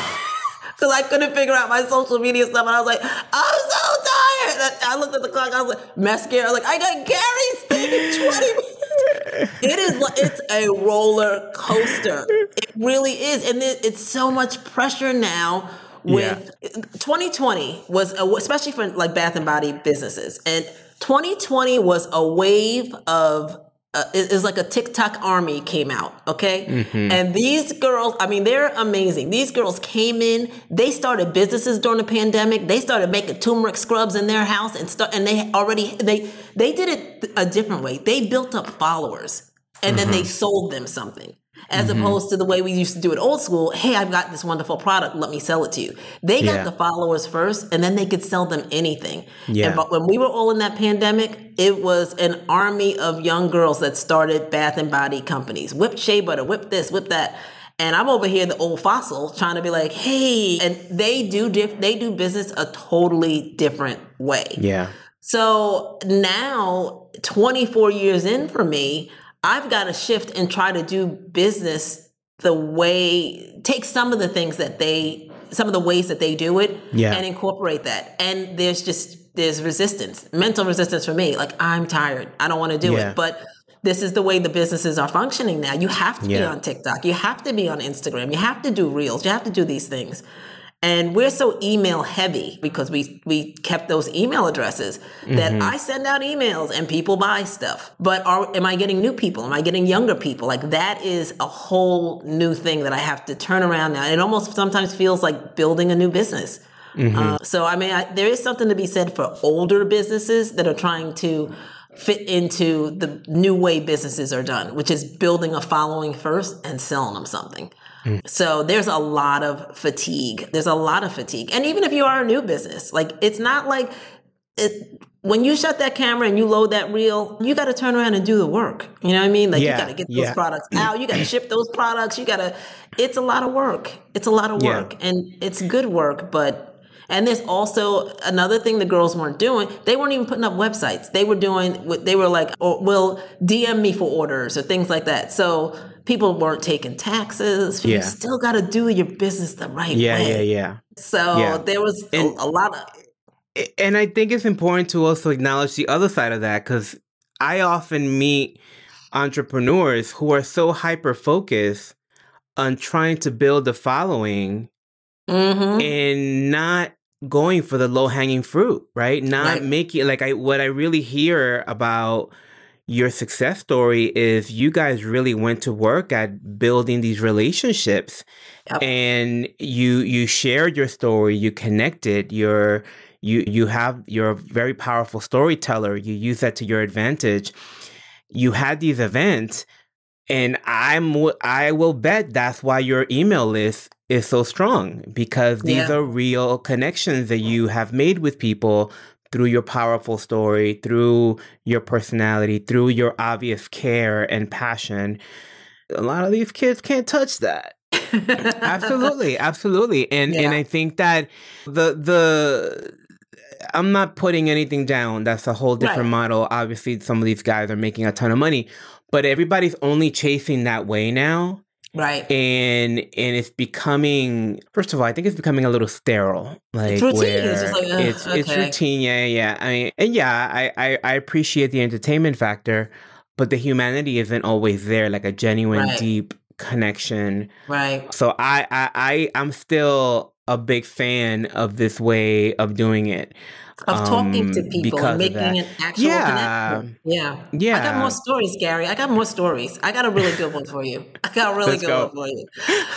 Because I couldn't figure out my social media stuff, and I was like, I'm so tired. I looked at the clock. I was like, mascara. I was like, I got Gary's thing in (laughs) 20 minutes. It is. like- It's a roller coaster. It really is, and it, it's so much pressure now. With 2020 was a, especially for like Bath and Body businesses, and 2020 was a wave of uh, it- it's like a TikTok army came out, okay? And these girls, I mean, they're amazing. These girls came in, they started businesses during the pandemic. They started making turmeric scrubs in their house and start and they already they they did it a different way. They built up followers and then they sold them something. As mm-hmm. opposed to the way we used to do it old school, hey, I've got this wonderful product, let me sell it to you. They got Yeah. the followers first and then they could sell them anything. Yeah. And but when we were all in that pandemic, it was an army of young girls that started bath and body companies. Whip shea butter, whip this, whip that. And I'm over here, the old fossil, trying to be like, hey, and they do diff- they do business a totally different way. yeah. So now, 24 years in for me, I've got to shift and try to do business the way, take some of the things that they, some of the ways that they do it Yeah. and incorporate that. And there's just, there's resistance, mental resistance for me. Like, I'm tired. I don't want to do Yeah. it. But this is the way the businesses are functioning now. You have to be on TikTok. You have to be on Instagram. You have to do reels. You have to do these things. And we're so email heavy because we we kept those email addresses that Mm-hmm. I send out emails and people buy stuff. But are am I getting new people? Am I getting younger people? Like that is a whole new thing that I have to turn around now. It almost sometimes feels like building a new business. Mm-hmm. Uh, so I mean, I, there is something to be said for older businesses that are trying to fit into the new way businesses are done, which is building a following first and selling them something. Mm. So there's a lot of fatigue. There's a lot of fatigue. And even if you are a new business, like it's not like it when you shut that camera and you load that reel, you got to turn around and do the work. You know what I mean? Like Yeah, you got to get those yeah. products mm. out. You got to ship those products. You got to it's a lot of work. It's a lot of Yeah. work and it's good work, but and there's also another thing the girls weren't doing. They weren't even putting up websites. They were doing they were like, oh, well, DM me for orders or things like that. So people weren't taking taxes. You Yeah. still got to do your business the right Yeah, way. yeah, yeah. Yeah. So Yeah. there was a, And- a lot of and I think it's important to also acknowledge the other side of that because I often meet entrepreneurs who are so hyper focused on trying to build a following Mhm. and not going for the low hanging fruit, right? Not Right. making like I what I really hear about your success story is you guys really went to work at building these relationships Yep. and you you shared your story, you connected, you're you you have you're a very powerful storyteller. You use that to your advantage. You had these events And I'm I will bet that's why your email list is so strong because these Yeah. are real connections that you have made with people through your powerful story, through your personality, through your obvious care and passion. A lot of these kids can't touch that. (laughs) absolutely, absolutely. And and I think that the the I'm not putting anything down. That's a whole different Right. model. Obviously, some of these guys are making a ton of money, but everybody's only chasing that way now. Right. And and it's becoming first of all, I think it's becoming a little sterile. Like routine. where It's just like, it's it's okay. routine. Yeah, yeah. I mean, and yeah, I, I I appreciate the entertainment factor, but the humanity isn't always there. Like a genuine, Right. deep connection. Right. So I, I I I'm still a big fan of this way of doing it. Of talking to um, people and making an actual Yeah. connection. Yeah. Yeah. I got more stories, Gary. I got more stories. I got a really good one for you. (laughs) I got a really Let's good go. one for you.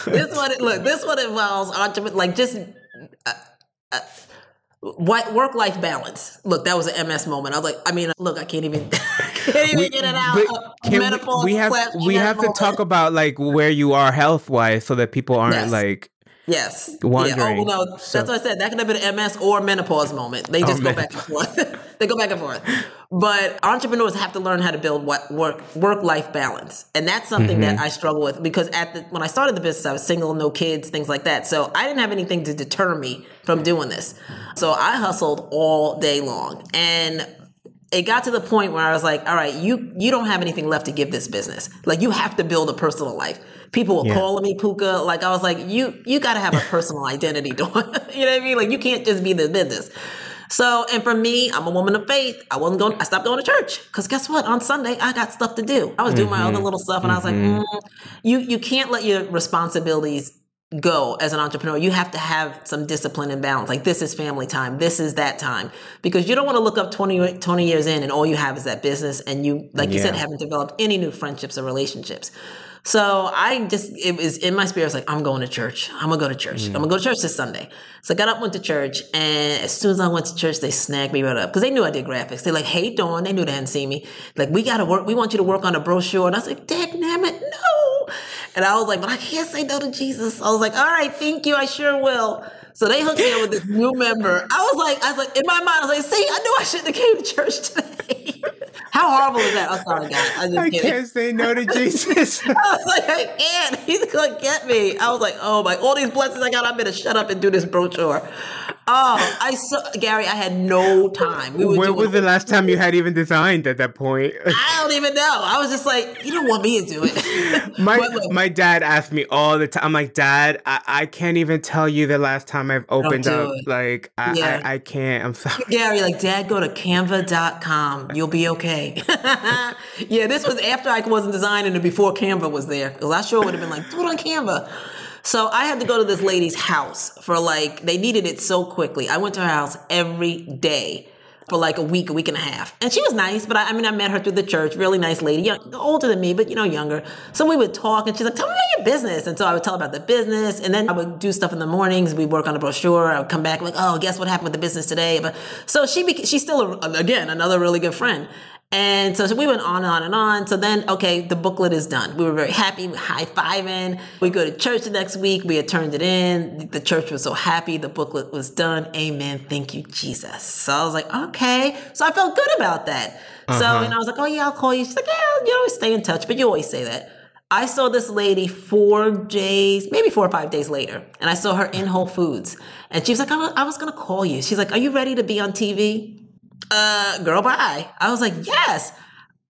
This one, look, this one involves entrepreneur, like just uh, uh, work life balance. Look, that was an MS moment. I was like, I mean, look, I can't even, (laughs) can't even We- get it out. Uh, we- we, have we have to talk about like where you are health wise so that people aren't Yes. like Yes. Wondering. Yeah. Oh no, So- that's what I said. That could have been an MS or menopause moment. They just Oh, go man. back and forth. (laughs) they go back and forth. But entrepreneurs have to learn how to build what work work life balance, and that's something that Mm-hmm. I struggle with because at the when I started the business, I was single, no kids, things like that. So I didn't have anything to deter me from doing this. So I hustled all day long, and it got to the point where I was like, all right, you you don't have anything left to give this business. Like you have to build a personal life. People were Yeah. calling me Pooka. Like I was like, you you got to have a personal identity, (laughs) doing. you know what I mean? Like you can't just be the business. So, and for me, I'm a woman of faith. I wasn't going. I stopped going to church because guess what? On Sunday, I got stuff to do. I was doing my other little stuff, and I was like, mm, you you can't let your responsibilities go as an entrepreneur. You have to have some discipline and balance. Like this is family time. This is that time because you don't want to look up 20, 20 years in and all you have is that business and you, like you said, haven't developed any new friendships or relationships. So I just, it was in my spirit, I was like, I'm going to church. I'm going to go to church. Mm. I'm going to go to church this Sunday. So I got up, went to church. And as soon as I went to church, they snagged me right up because they knew I did graphics. They're like, hey, Dawn, they knew they hadn't seen me. Like, we got to work. We want you to work on a brochure. And I was like, Dad, damn it. And I was like, but I can't say no to Jesus. I was like, all right, thank you. I sure will. So they hooked me up with this new member. I was like, I was like, in my mind, I was like, see, I knew I shouldn't have came to church today. (laughs) How horrible is that? I'm sorry, guys. I just I kidding. can't say no to Jesus. (laughs) I was like, I can't. He's gonna get me. I was like, oh my, all these blessings I got, I'm gonna shut up and do this brochure. Oh, I saw Gary. I had no time. We when was the last time you had even designed at that point? I don't even know. I was just like, you don't want me to do it. (laughs) My (laughs) look, my dad asked me all the time. I'm like, Dad, I, I can't even tell you the last time I've oh, opened do up. it. Like, I, Yeah. I I can't. I'm sorry. (laughs) Gary, like, Dad, go to canva.com. You'll be okay. yeah, this was after I wasn't designing and before Canva was there. Because I sure would have been like, do it on Canva. So I had to go to this lady's house for like, they needed it so quickly. I went to her house every day for like a week, a week and a half. And she was nice, but I, I mean, I met her through the church, really nice lady, young, older than me, but you know, younger. So we would talk and she's like, tell me about your business. And so I would tell her about the business. And then I would do stuff in the mornings. We'd work on a brochure. I would come back like, oh, guess what happened with the business today? But so she, beca- she's still, a, again, another really good friend. And so we went on and on and on. So then, okay, the booklet is done. We were very happy, high fiving. We go to church the next week. We had turned it in. The church was so happy. The booklet was done. Amen. Thank you, Jesus. So I was like, okay. So I felt good about that. So, uh-huh. and I was like, oh, yeah, I'll call you. She's like, yeah, you always stay in touch, but you always say that. I saw this lady four days, maybe four or five days later, and I saw her in Whole Foods. And she was like, I was, I was going to call you. She's like, are you ready to be on TV? Uh, girl, bye. I was like, yes.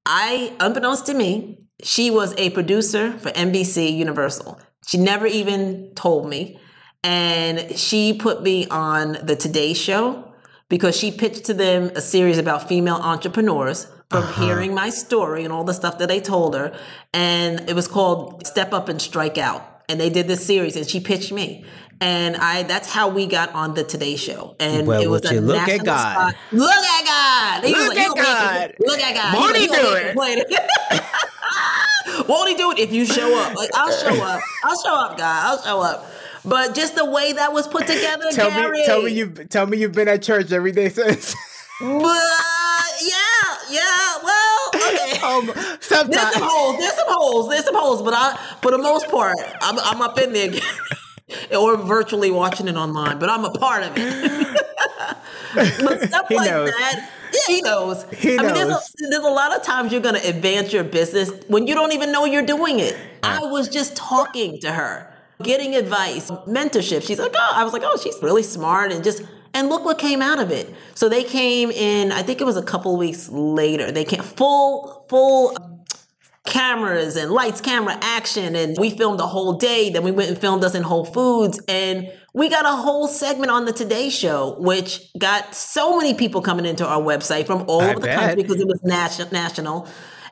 I, unbeknownst to me, she was a producer for NBC Universal. She never even told me. And she put me on the Today Show because she pitched to them a series about female entrepreneurs from hearing my story and all the stuff that they told her. And it was called Step Up and Strike Out. And they did this series and she pitched me. And I that's how we got on the Today Show. And Well, it was a look at God? spot. Look at God. He Look like, at "You gonna God. Look at God. Won't he was like, "You do it?" (laughs) Won't he do it if you show up? Like I'll show up. I'll show up, God. I'll show up. But just the way that was put together, tell Gary. me, tell me you, tell me you've been at church every day since. But, yeah, yeah. Well, okay. (laughs) Um, holes. There's some holes. There's some holes. There's some holes. But I, for the most part, I'm, I'm up in there, or virtually watching it online. But I'm a part of it. (laughs) but stuff He like knows. that. Yeah, he knows. He I mean, there's a, there's a lot of times you're going to advance your business when you don't even know you're doing it. I was just talking to her, getting advice, mentorship. She's like, oh, I was like, oh, she's really smart and just. And look what came out of it. So they came in. I think it was a couple weeks later. They came full, full cameras and lights, camera, action. And we filmed a whole day. Then we went and filmed us in Whole Foods. And we got a whole segment on the Today Show, which got so many people coming into our website from all I over the bet. country because it was nation- national.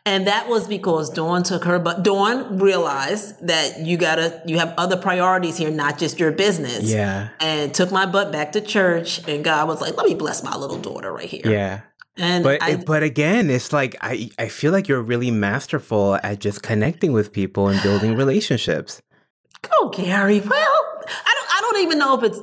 And that was because Dawn took her, but Dawn realized that you gotta, you have other priorities here, not just your business. Yeah. And took my butt back to church, and God was like, "Let me bless my little daughter right here." Yeah. And But I, but again, it's like I I feel like you're really masterful at just connecting with people and building (sighs) relationships. Go, Gary. Well, I don't. I don't even know if it's.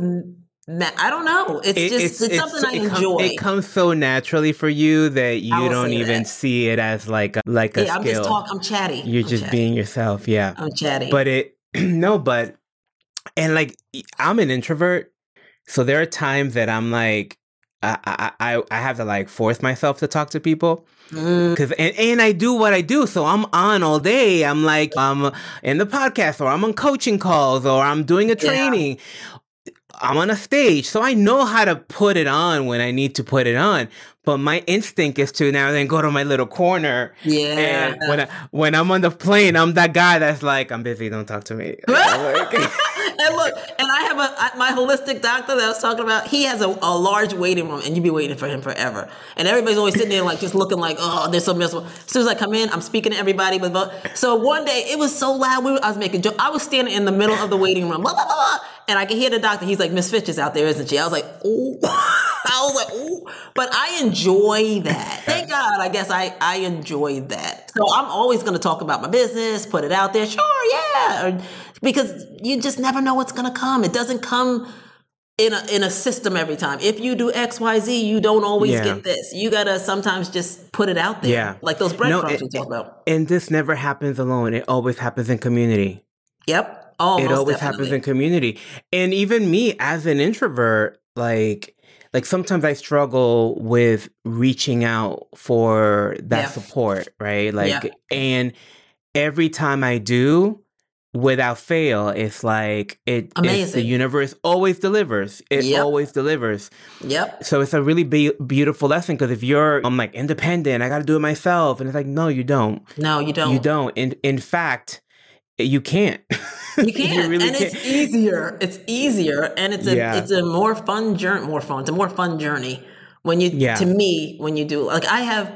I don't know. It's It- just it's, something I it enjoy. it comes so naturally for you that you don't even that. see it as like a like a yeah, I'm skill. just talk. I'm chatty. You're I'm just chatty. being yourself. Yeah. I'm chatty. But it (clears throat) no, but and like I'm an introvert, so there are times that I'm like I I I, I have to like force myself to talk to people. Mm, Cause and, and I do what I do, so I'm on all day. I'm like I'm in the podcast, or I'm on coaching calls, or I'm doing a Yeah. I'm on a stage, so I know how to put it on when I need to put it on. But my instinct is to now then go to my little corner. yeah. And when I, when I'm on the plane, I'm that guy that's like, I'm busy, don't talk to me. (laughs) Like- (laughs) and look, and I have a my holistic doctor that I was talking about. He has a, a large waiting room, and you'd be waiting for him forever. And everybody's always sitting there like just looking like, oh, there's something else. As soon as I come in, I'm speaking to everybody. But, so one day it was so loud. We were, I was making joke. I was standing in the middle of the waiting room, blah, blah, blah, and I could hear the doctor. He's like, Miss Fitch is out there, isn't she? I was like, oh. (laughs) I was like, ooh. But I enjoy that. Thank God. I guess I I enjoy that. So I'm always going to talk about my business, put it out there. Sure, yeah. Or, because you just never know what's going to come. It doesn't come in a in a system every time. If you do X, Y, Z, you don't always Yeah. get this. You gotta sometimes just put it out there. Yeah. Like those No, breadcrumbs it- we talk about. and this never happens alone. It always happens in community. Yep. Oh, it always definitely. happens in community. And even me as an introvert, like like sometimes I struggle with reaching out for that Yeah. support, right? Like Yeah. and every time I do, without fail, it's like it it's the universe always delivers. It Yep. always delivers. Yep. So it's a really be- beautiful lesson because if you're I'm like independent, I got to do it myself and it's like no, you don't. No, you don't. You don't. In in fact, you can't. (laughs) You can't, really and it's can't. easier. It's easier, and it's a Yeah. it's a more fun journey. More fun. It's a more fun journey when you. Yeah. To me, when you do like I have,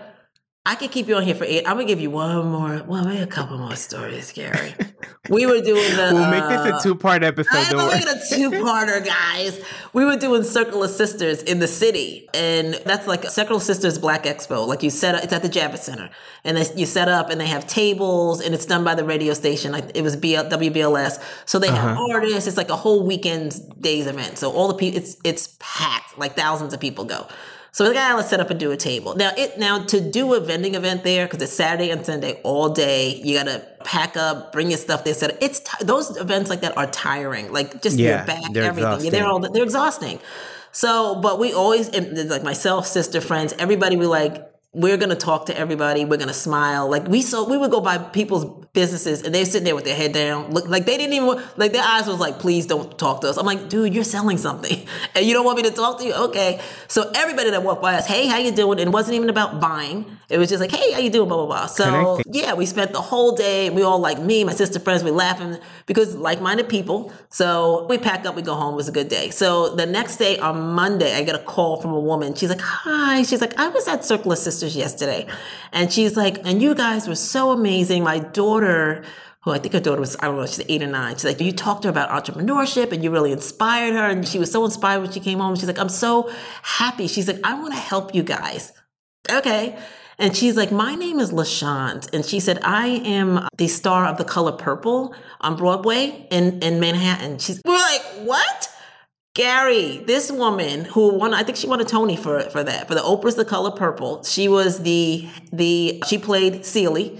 I could keep you on here for eight. I'm gonna give you one more. Well, maybe a couple more stories, Gary. (laughs) we were doing the. We'll make this uh, a two part episode. I'm Don't worry. making a two-parter, (laughs) guys. We were doing Circle of Sisters in the city, and that's like Circle of Sisters Black Expo. Like you set up, it's at the Javits Center, and they, you set up, and they have tables, and it's done by the radio station. Like it was BL, WBLS, so they have Uh-huh. artists. It's like a whole weekend days event. So all the people, it's it's packed. Like thousands of people go. So the guy let's set up and do a table. Now it now to do a vending event there because it's Saturday and Sunday all day. You gotta pack up, bring your stuff there. Set up. It's ti those events like that are tiring. Like just Yeah, your back, everything. they're all they're exhausting. So, but we always like myself, sister, friends, everybody. We like we're gonna talk to everybody. We're gonna smile. Like we so we would go by people's businesses and they're sitting there with their head down, look like they didn't even like their eyes was like, please don't talk to us. I'm like, dude, you're selling something, (laughs) and you don't want me to talk to you. Okay. So everybody that walked by us, hey, how you doing? And it wasn't even about buying. It was just like, hey, how you doing? Blah blah blah. So yeah, we spent the whole day. We all like me, my sister, friends. We laughing because like-minded people. So we pack up, we go home. It was a good day. So the next day on Monday, I get a call from a woman. She's like, "Hi." She's like, "I was at Circle of Sisters yesterday," and she's like, "And you guys were so amazing. My daughter." Who I think her daughter was, I don't know, she's eight or nine. She's like, you talked to her about entrepreneurship and you really inspired her. And she was so inspired when she came home. She's like, I'm so happy. She's like, I want to help you guys okay. And she's like, My name is LaChanze. And she said, I am the star of The Color Purple on Broadway in, in Manhattan. She's, we're like, What? Gary, this woman who won, I think she won a Tony for for that for the Oprah's The Color Purple. She was the the she played Celie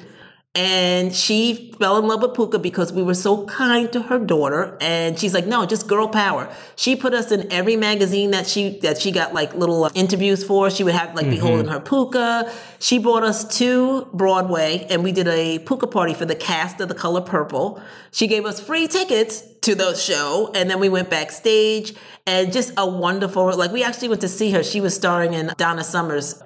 and she fell in love with Pooka because we were so kind to her daughter. And she's like, no, just girl power. She put us in every magazine that she that she got like little uh, interviews for. She would have like mm-hmm. be holding her Pooka. She brought us to Broadway and we did a Pooka party for the cast of The Color Purple. She gave us free tickets to the show, and then we went backstage and just a wonderful like we actually went to see her. She was starring in Donna Summer's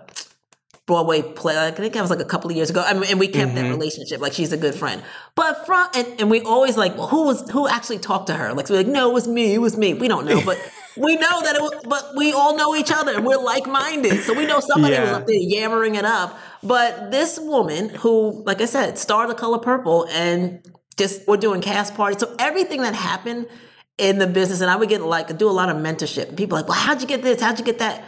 Broadway play. I think that was like a couple of years ago. I mean, and we kept mm-hmm. that relationship. Like she's a good friend. But from and, and we always like, well, who was who actually talked to her? Like so we're like, no, it was me. It was me. We don't know, but (laughs) we know that it was. But we all know each other, and we're like minded. So we know somebody yeah. was up there yammering it up. But this woman, who, like I said, starred the color purple, and just we're doing cast parties. So everything that happened in the business, and I would get like do a lot of mentorship. People like, well, how'd you get this? How'd you get that?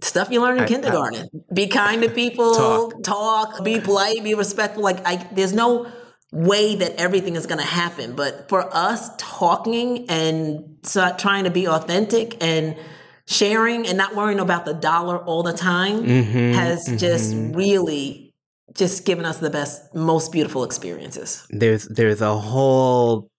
Stuff you learn in I, kindergarten. I, be kind to people, talk. talk, be polite, be respectful. Like I, there's no way that everything is going to happen, but for us talking and trying to be authentic and sharing and not worrying about the dollar all the time mm-hmm, has mm-hmm. just really just given us the best most beautiful experiences. There's there's a whole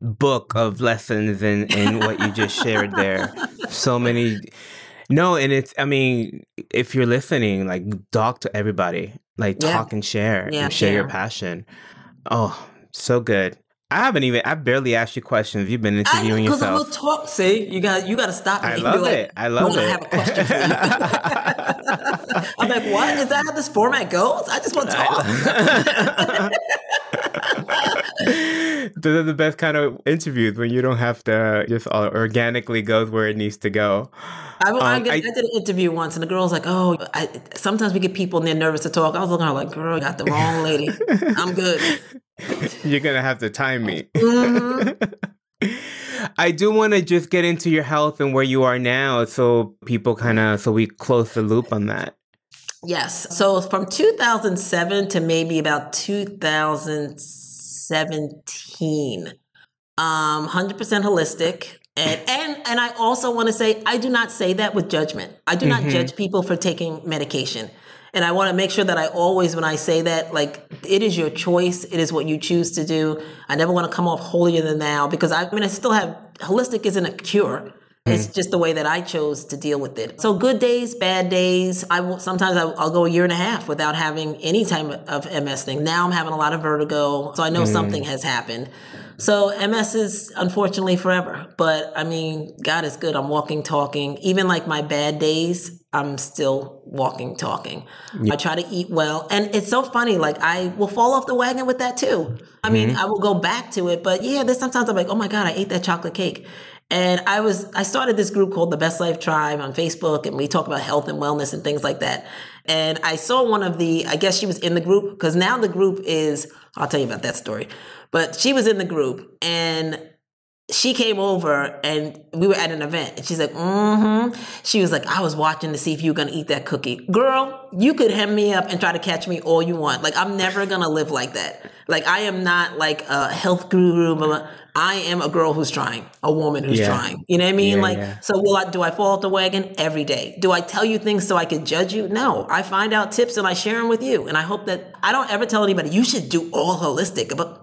book of lessons in in what you just shared there. So many (laughs) no, and it's I mean, if you're listening, like talk to everybody. Like yeah. talk and share. Yeah, and share yeah. your passion. Oh, so good. I haven't even. I barely asked you questions. You've been interviewing I, yourself. We'll talk. See, you got you got to stop me. I (laughs) love like, it. I love it. I have a question for you. (laughs) I'm like, what is that? How this format goes? I just want to talk. (laughs) Those are the best kind of interviews when you don't have to just organically goes where it needs to go. I, um, I, I, I, did an interview once, and the girl was like, "Oh, sometimes we get people and they're nervous to talk." I was looking at her like, "Girl, you got the wrong lady. I'm good." (laughs) You're gonna have to time me. Mm-hmm. (laughs) I do want to just get into your health and where you are now, so people kind of so we close the loop on that. Yes. So from 2007 to maybe about 2017, um, 100% holistic. And, and and I also want to say I do not say that with judgment. I do mm-hmm. not judge people for taking medication. And I want to make sure that I always, when I say that, like it is your choice. It is what you choose to do. I never want to come off holier than thou because I, I mean I still have holistic isn't a cure. It's mm. just the way that I chose to deal with it. So good days, bad days. I will, sometimes I'll, I'll, go a year and a half without having any type of MS thing. Now I'm having a lot of vertigo, so I know mm. something has happened. So MS is unfortunately forever. But I mean, God is good. I'm walking, talking. Even like my bad days, I'm still walking, talking. Yeah. I try to eat well. And it's so funny, like I will fall off the wagon with that too. I mean, mm-hmm. I will go back to it, but yeah, there's sometimes I'm like, oh my God, I ate that chocolate cake. And I was I started this group called the Best Life Tribe on Facebook and we talk about health and wellness and things like that. And I saw one of the I guess she was in the group because now the group is I'll tell you about that story. But she was in the group and she came over and we were at an event and she's like, mm-hmm. She was like, I was watching to see if you were gonna eat that cookie. Girl, you could hem me up and try to catch me all you want. Like I'm never gonna live like that. Like I am not like a health guru. I am a girl who's trying, a woman who's yeah. trying. You know what I mean? Yeah, like, yeah. so will I, do I fall off the wagon every day? Do I tell you things so I can judge you? No, I find out tips and I share them with you. And I hope that I don't ever tell anybody you should do all holistic, but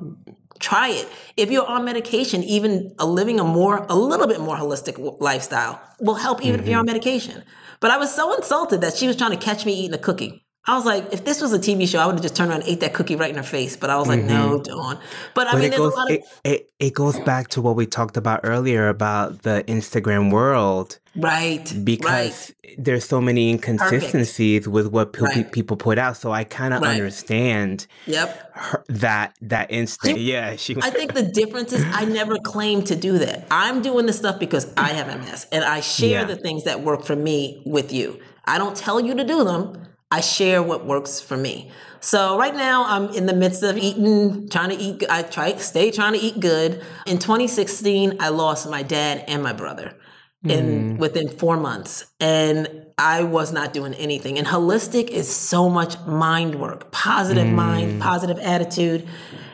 try it. If you're on medication, even a living a more, a little bit more holistic lifestyle will help even mm-hmm. if you're on mm-hmm. medication. But I was so insulted that she was trying to catch me eating a cookie. I was like, if this was a TV show, I would have just turned around and ate that cookie right in her face. But I was like, mm-hmm. no, Dawn. But I but mean, it goes, of- it, it, it goes back to what we talked about earlier about the Instagram world. Right. Because right. there's so many inconsistencies Perfect. with what pe- right. people put out. So I kind of right. understand yep. Her, that that instinct. She, yeah. She, I think the difference is I never claim to do that. I'm doing this stuff because I have MS and I share yeah. the things that work for me with you. I don't tell you to do them. I share what works for me. So right now I'm in the midst of eating, trying to eat. I try stay trying to eat good. In 2016, I lost my dad and my brother in mm. within four months, and I was not doing anything. And holistic is so much mind work, positive mm. mind, positive attitude.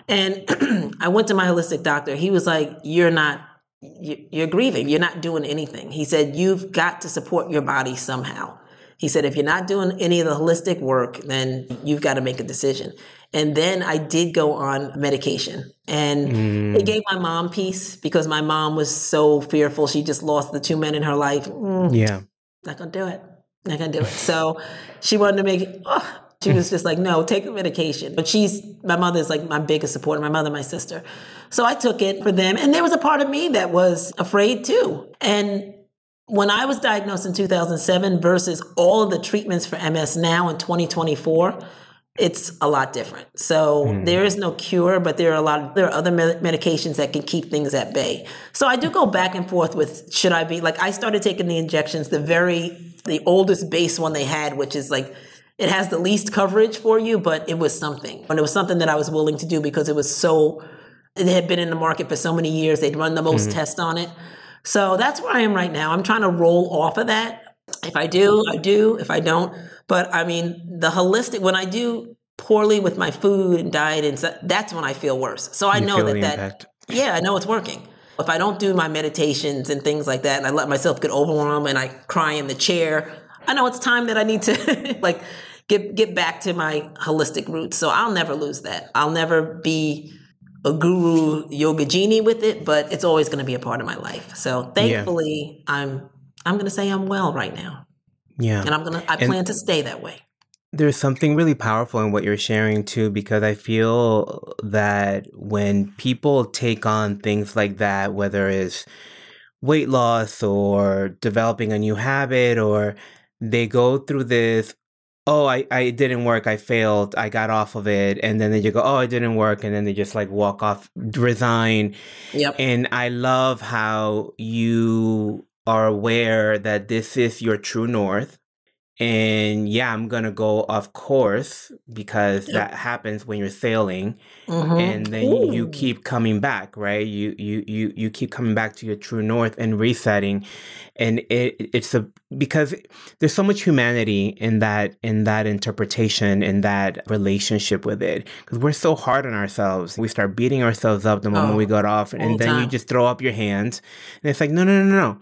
And (clears throat) I went to my holistic doctor. He was like, "You're not you're grieving. You're not doing anything. He said, you've got to support your body somehow. He said, if you're not doing any of the holistic work, then you've got to make a decision. And then I did go on medication. And mm. it gave my mom peace because my mom was so fearful. She just lost the two men in her life. Mm, yeah. Not going to do it. Not going to do it. So she wanted to make it, oh, she was just like, no, take the medication. But she's, my mother's like my biggest supporter, my mother, my sister. So I took it for them. And there was a part of me that was afraid too. And when I was diagnosed in 2007 versus all of the treatments for MS now in 2024, it's a lot different. So mm. there is no cure, but there are a lot. Of, there are other med- medications that can keep things at bay. So I do go back and forth with should I be like I started taking the injections, the very the oldest base one they had, which is like it has the least coverage for you, but it was something. And it was something that I was willing to do because it was so, it had been in the market for so many years. They'd run the most mm-hmm. tests on it. So that's where I am right now. I'm trying to roll off of that. If I do, I do. If I don't, but I mean, the holistic, when I do poorly with my food and diet, and stuff, that's when I feel worse. So I you know that, that, yeah, I know it's working. If I don't do my meditations and things like that, and I let myself get overwhelmed and I cry in the chair, I know it's time that I need to (laughs) like get get back to my holistic roots. So I'll never lose that. I'll never be a guru yoga genie with it, but it's always going to be a part of my life. So thankfully, yeah. I'm I'm going to say I'm well right now. Yeah, and I'm gonna I plan to stay that way. There's something really powerful in what you're sharing too, because I feel that when people take on things like that, whether it's weight loss or developing a new habit or they go through this oh I, I didn't work. I failed. I got off of it. And then they just go oh it didn't work. And then they just like walk off resign. Yep. and i love how you are aware that this is your true north and yeah i'm gonna go off course because that happens when you're sailing mm-hmm. and then Ooh. you keep coming back right you you you you keep coming back to your true north and resetting and it it's a because there's so much humanity in that in that interpretation in that relationship with it because we're so hard on ourselves we start beating ourselves up the moment oh, we got off and then time. you just throw up your hands and it's like no no no no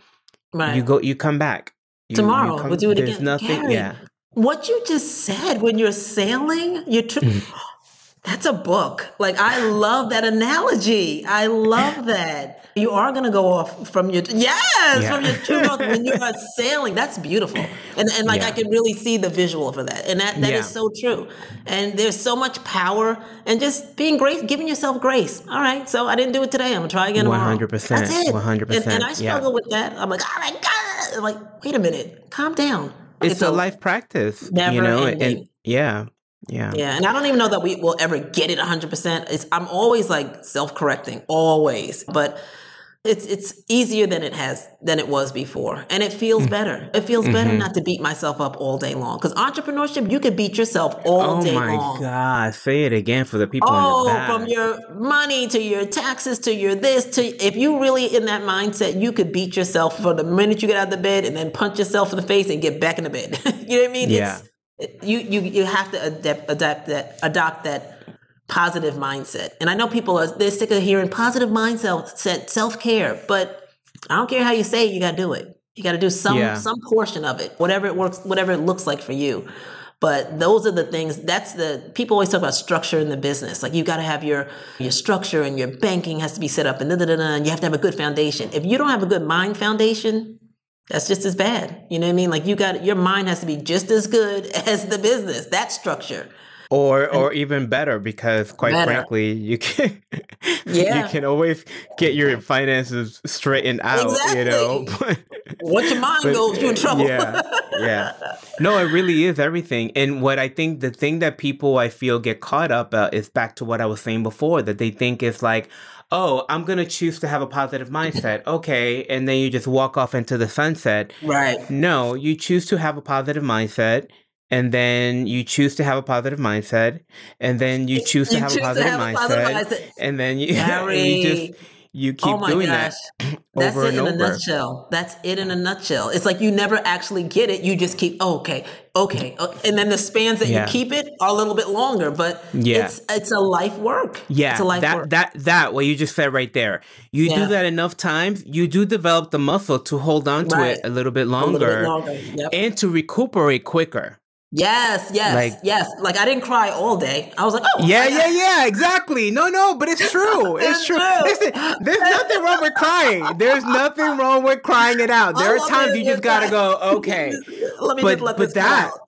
right. you go you come back you, tomorrow you come, we'll do it again. nothing Gary, yeah. what you just said when you're sailing you're tr- that's a book like i love that analogy i love that you are going to go off from your yes yeah. from your true north when you are sailing. That's beautiful, and and like yeah. I can really see the visual for that, and that that yeah. is so true. And there's so much power, and just being grace, giving yourself grace. All right, so I didn't do it today. I'm gonna try again tomorrow. One hundred percent. That's it. One hundred percent. And I struggle with that. I'm like, oh my god. I'm like, wait a minute, calm down. It's, it's a, a, life practice, never you know, ending. and yeah. Yeah. Yeah. And I don't even know that we will ever get it 100%. It's, I'm always like self correcting, always. But it's it's easier than it has than it was before and it feels mm. better it feels mm-hmm. better not to beat myself up all day long because entrepreneurship you could beat yourself all oh day long oh my god say it again for the people oh from your money to your taxes to your this to if you really in that mindset you could beat yourself for the minute you get out of the bed and then punch yourself in the face and get back in the bed (laughs) you know what i mean yeah it's, you you you have to adapt adapt that adopt that positive mindset. And I know people are they're sick of hearing positive mindset, self care, but I don't care how you say it, you got to do it. You got to do some yeah. some portion of it, whatever it works, whatever it looks like for you. But those are the things. That's the people always talk about structure in the business. Like you got to have your your structure and your banking has to be set up, and da da da. And you have to have a good foundation. If you don't have a good mind foundation, that's just as bad. You know what I mean? Like you got your mind has to be just as good (laughs) as the business. That structure or or even better because quite better. frankly you can (laughs) yeah. you can always get your finances straightened out exactly. you know once (laughs) your mind but, goes you're in trouble yeah yeah no it really is everything and what i think the thing that people i feel get caught up uh, is back to what i was saying before that they think is like oh, I'm going to choose to have a positive mindset. Okay. And then you just walk off into the sunset. Right. No, you choose to have a positive mindset and then you choose to have a positive mindset, and then you choose to, you have, choose a, positive to have mindset, a, positive mindset, and then you, (laughs) and you just you keep oh my doing gosh. that (clears throat) That's it in over. a nutshell. That's it in a nutshell. It's like you never actually get it. You just keep, oh, okay, okay. uh, And then the spans that Yeah. you keep it are a little bit longer, but Yeah. it's it's a life work. Yeah, It's a life that work. that that what you just said right there. You Yeah. do that enough times, you do develop the muscle to hold on to Right. it a little bit longer, little bit longer. Yep. and to recuperate quicker. Yes, yes, Like- yes. Like I didn't cry all day. I was like, oh, Yeah, yeah, yeah, exactly. No, no, but it's true. (laughs) It's It's true. true. Listen, there's nothing wrong with crying. There's nothing wrong with crying it out. There are times you just gotta go, (laughs) okay. Let me But- just let but that- out.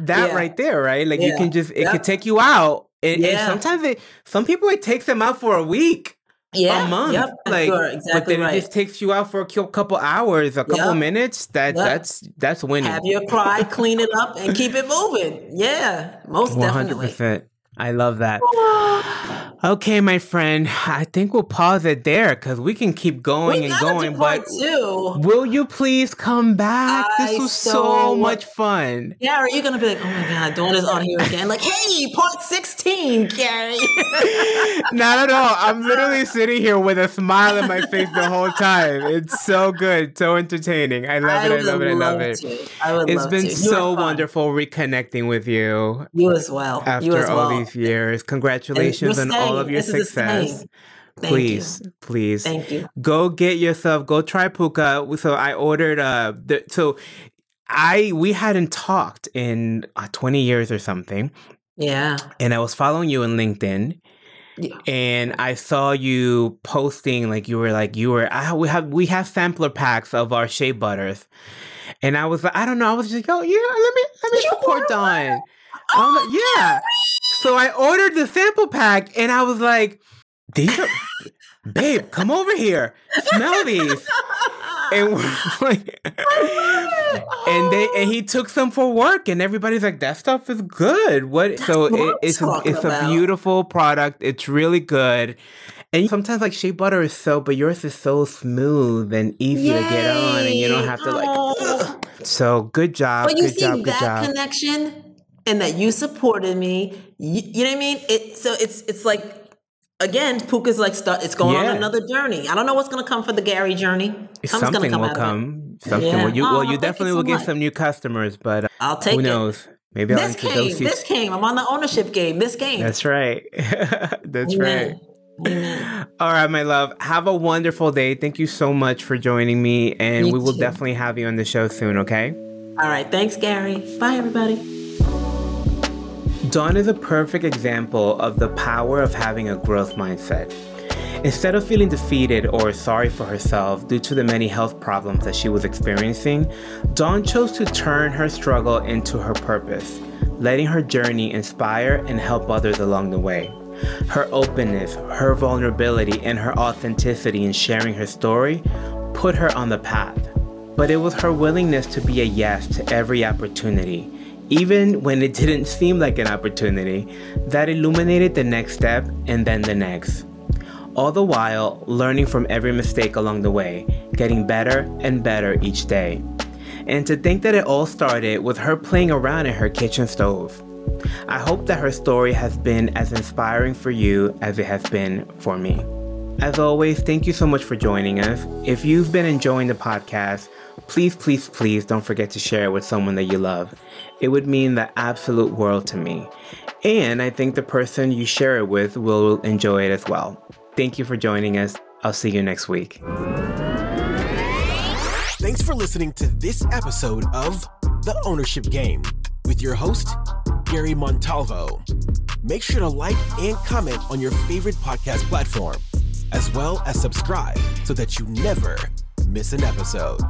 That Yeah. right there, right? Like you can just it could take you out. And, and Yeah. sometimes it some people it takes them out for a week. Yeah, a month. Yep, like, you're but then right. it just takes you out for a couple hours, a couple Yep. minutes. That Yep. that's that's winning. Have your cry, clean it up, and keep it moving. Yeah, most One hundred definitely. I love that. (sighs) (sighs) (sighs) Okay, my friend. I think we'll pause it there because we can keep going We and going. But two. will you please come back? I this was so, so- much fun. Yeah, are you're gonna be like, oh my god, Dawn is on here again. Like, hey, part 16, Gary. (laughs) Not at all. I'm literally sitting here with a smile on my face the whole time. It's so good, so entertaining. I love it. I love it. I love it. to. I would It's love been to. So wonderful reconnecting with you You as well. you after as all well. these years. Congratulations on all of your This success. Thank please, you. please. Thank you. Go get yourself. Go try Pooka. So I ordered. Uh, the, so I we hadn't talked in uh, twenty years or something, Yeah. and I was following you on LinkedIn. Yeah. And I saw you posting like you were like you were ah, we have we have sampler packs of our shea butters, and I was like I don't know I was just like oh yeah let me let me You support Dawn. I'm like, yeah. So I ordered the sample pack, and I was like, these are, (laughs) babe, come over here, smell these. And (laughs) like, and they and he took some for work, and everybody's like, that stuff is good. What? so what it, it's a, it's a beautiful product. It's really good. And sometimes like shea butter is so, but yours is so smooth and easy to get on, and you don't have to like. Oh. ugh. So good job, But you good see job, that connection and that you supported me. You, you know what I mean? It so it's it's like again, Pooka's like start it's going Yeah. on another journey. I don't know what's gonna come for the Gary journey. Something's Something come will out of it. come. Something Yeah. will. You, Oh, well, you you definitely so will get much. some new customers, but uh, I'll take who it. knows? Maybe I'll This came. you. This came. I'm on the ownership game. This game. That's right. (laughs) That's Amen. right. Amen. All right, my love. Have a wonderful day. Thank you so much for joining me, and You we will too. definitely have you on the show soon. Okay. All right. Thanks, Gary. Bye, everybody. Dawn is a perfect example of the power of having a growth mindset. Instead of feeling defeated or sorry for herself due to the many health problems that she was experiencing, Dawn chose to turn her struggle into her purpose, letting her journey inspire and help others along the way. Her openness, her vulnerability, and her authenticity in sharing her story put her on the path. But it was her willingness to be a yes to every opportunity, even when it didn't seem like an opportunity, that illuminated the next step and then the next. All the while learning from every mistake along the way, getting better and better each day. And to think that it all started with her playing around in her kitchen stove. I hope that her story has been as inspiring for you as it has been for me. As always, thank you so much for joining us. If you've been enjoying the podcast, please, please, please don't forget to share it with someone that you love. It would mean the absolute world to me. And I think the person you share it with will enjoy it as well. Thank you for joining us. I'll see you next week. Thanks for listening to this episode of The Ownership Game with your host, Gary Montalvo. Make sure to like and comment on your favorite podcast platform, as well as subscribe so that you never miss an episode.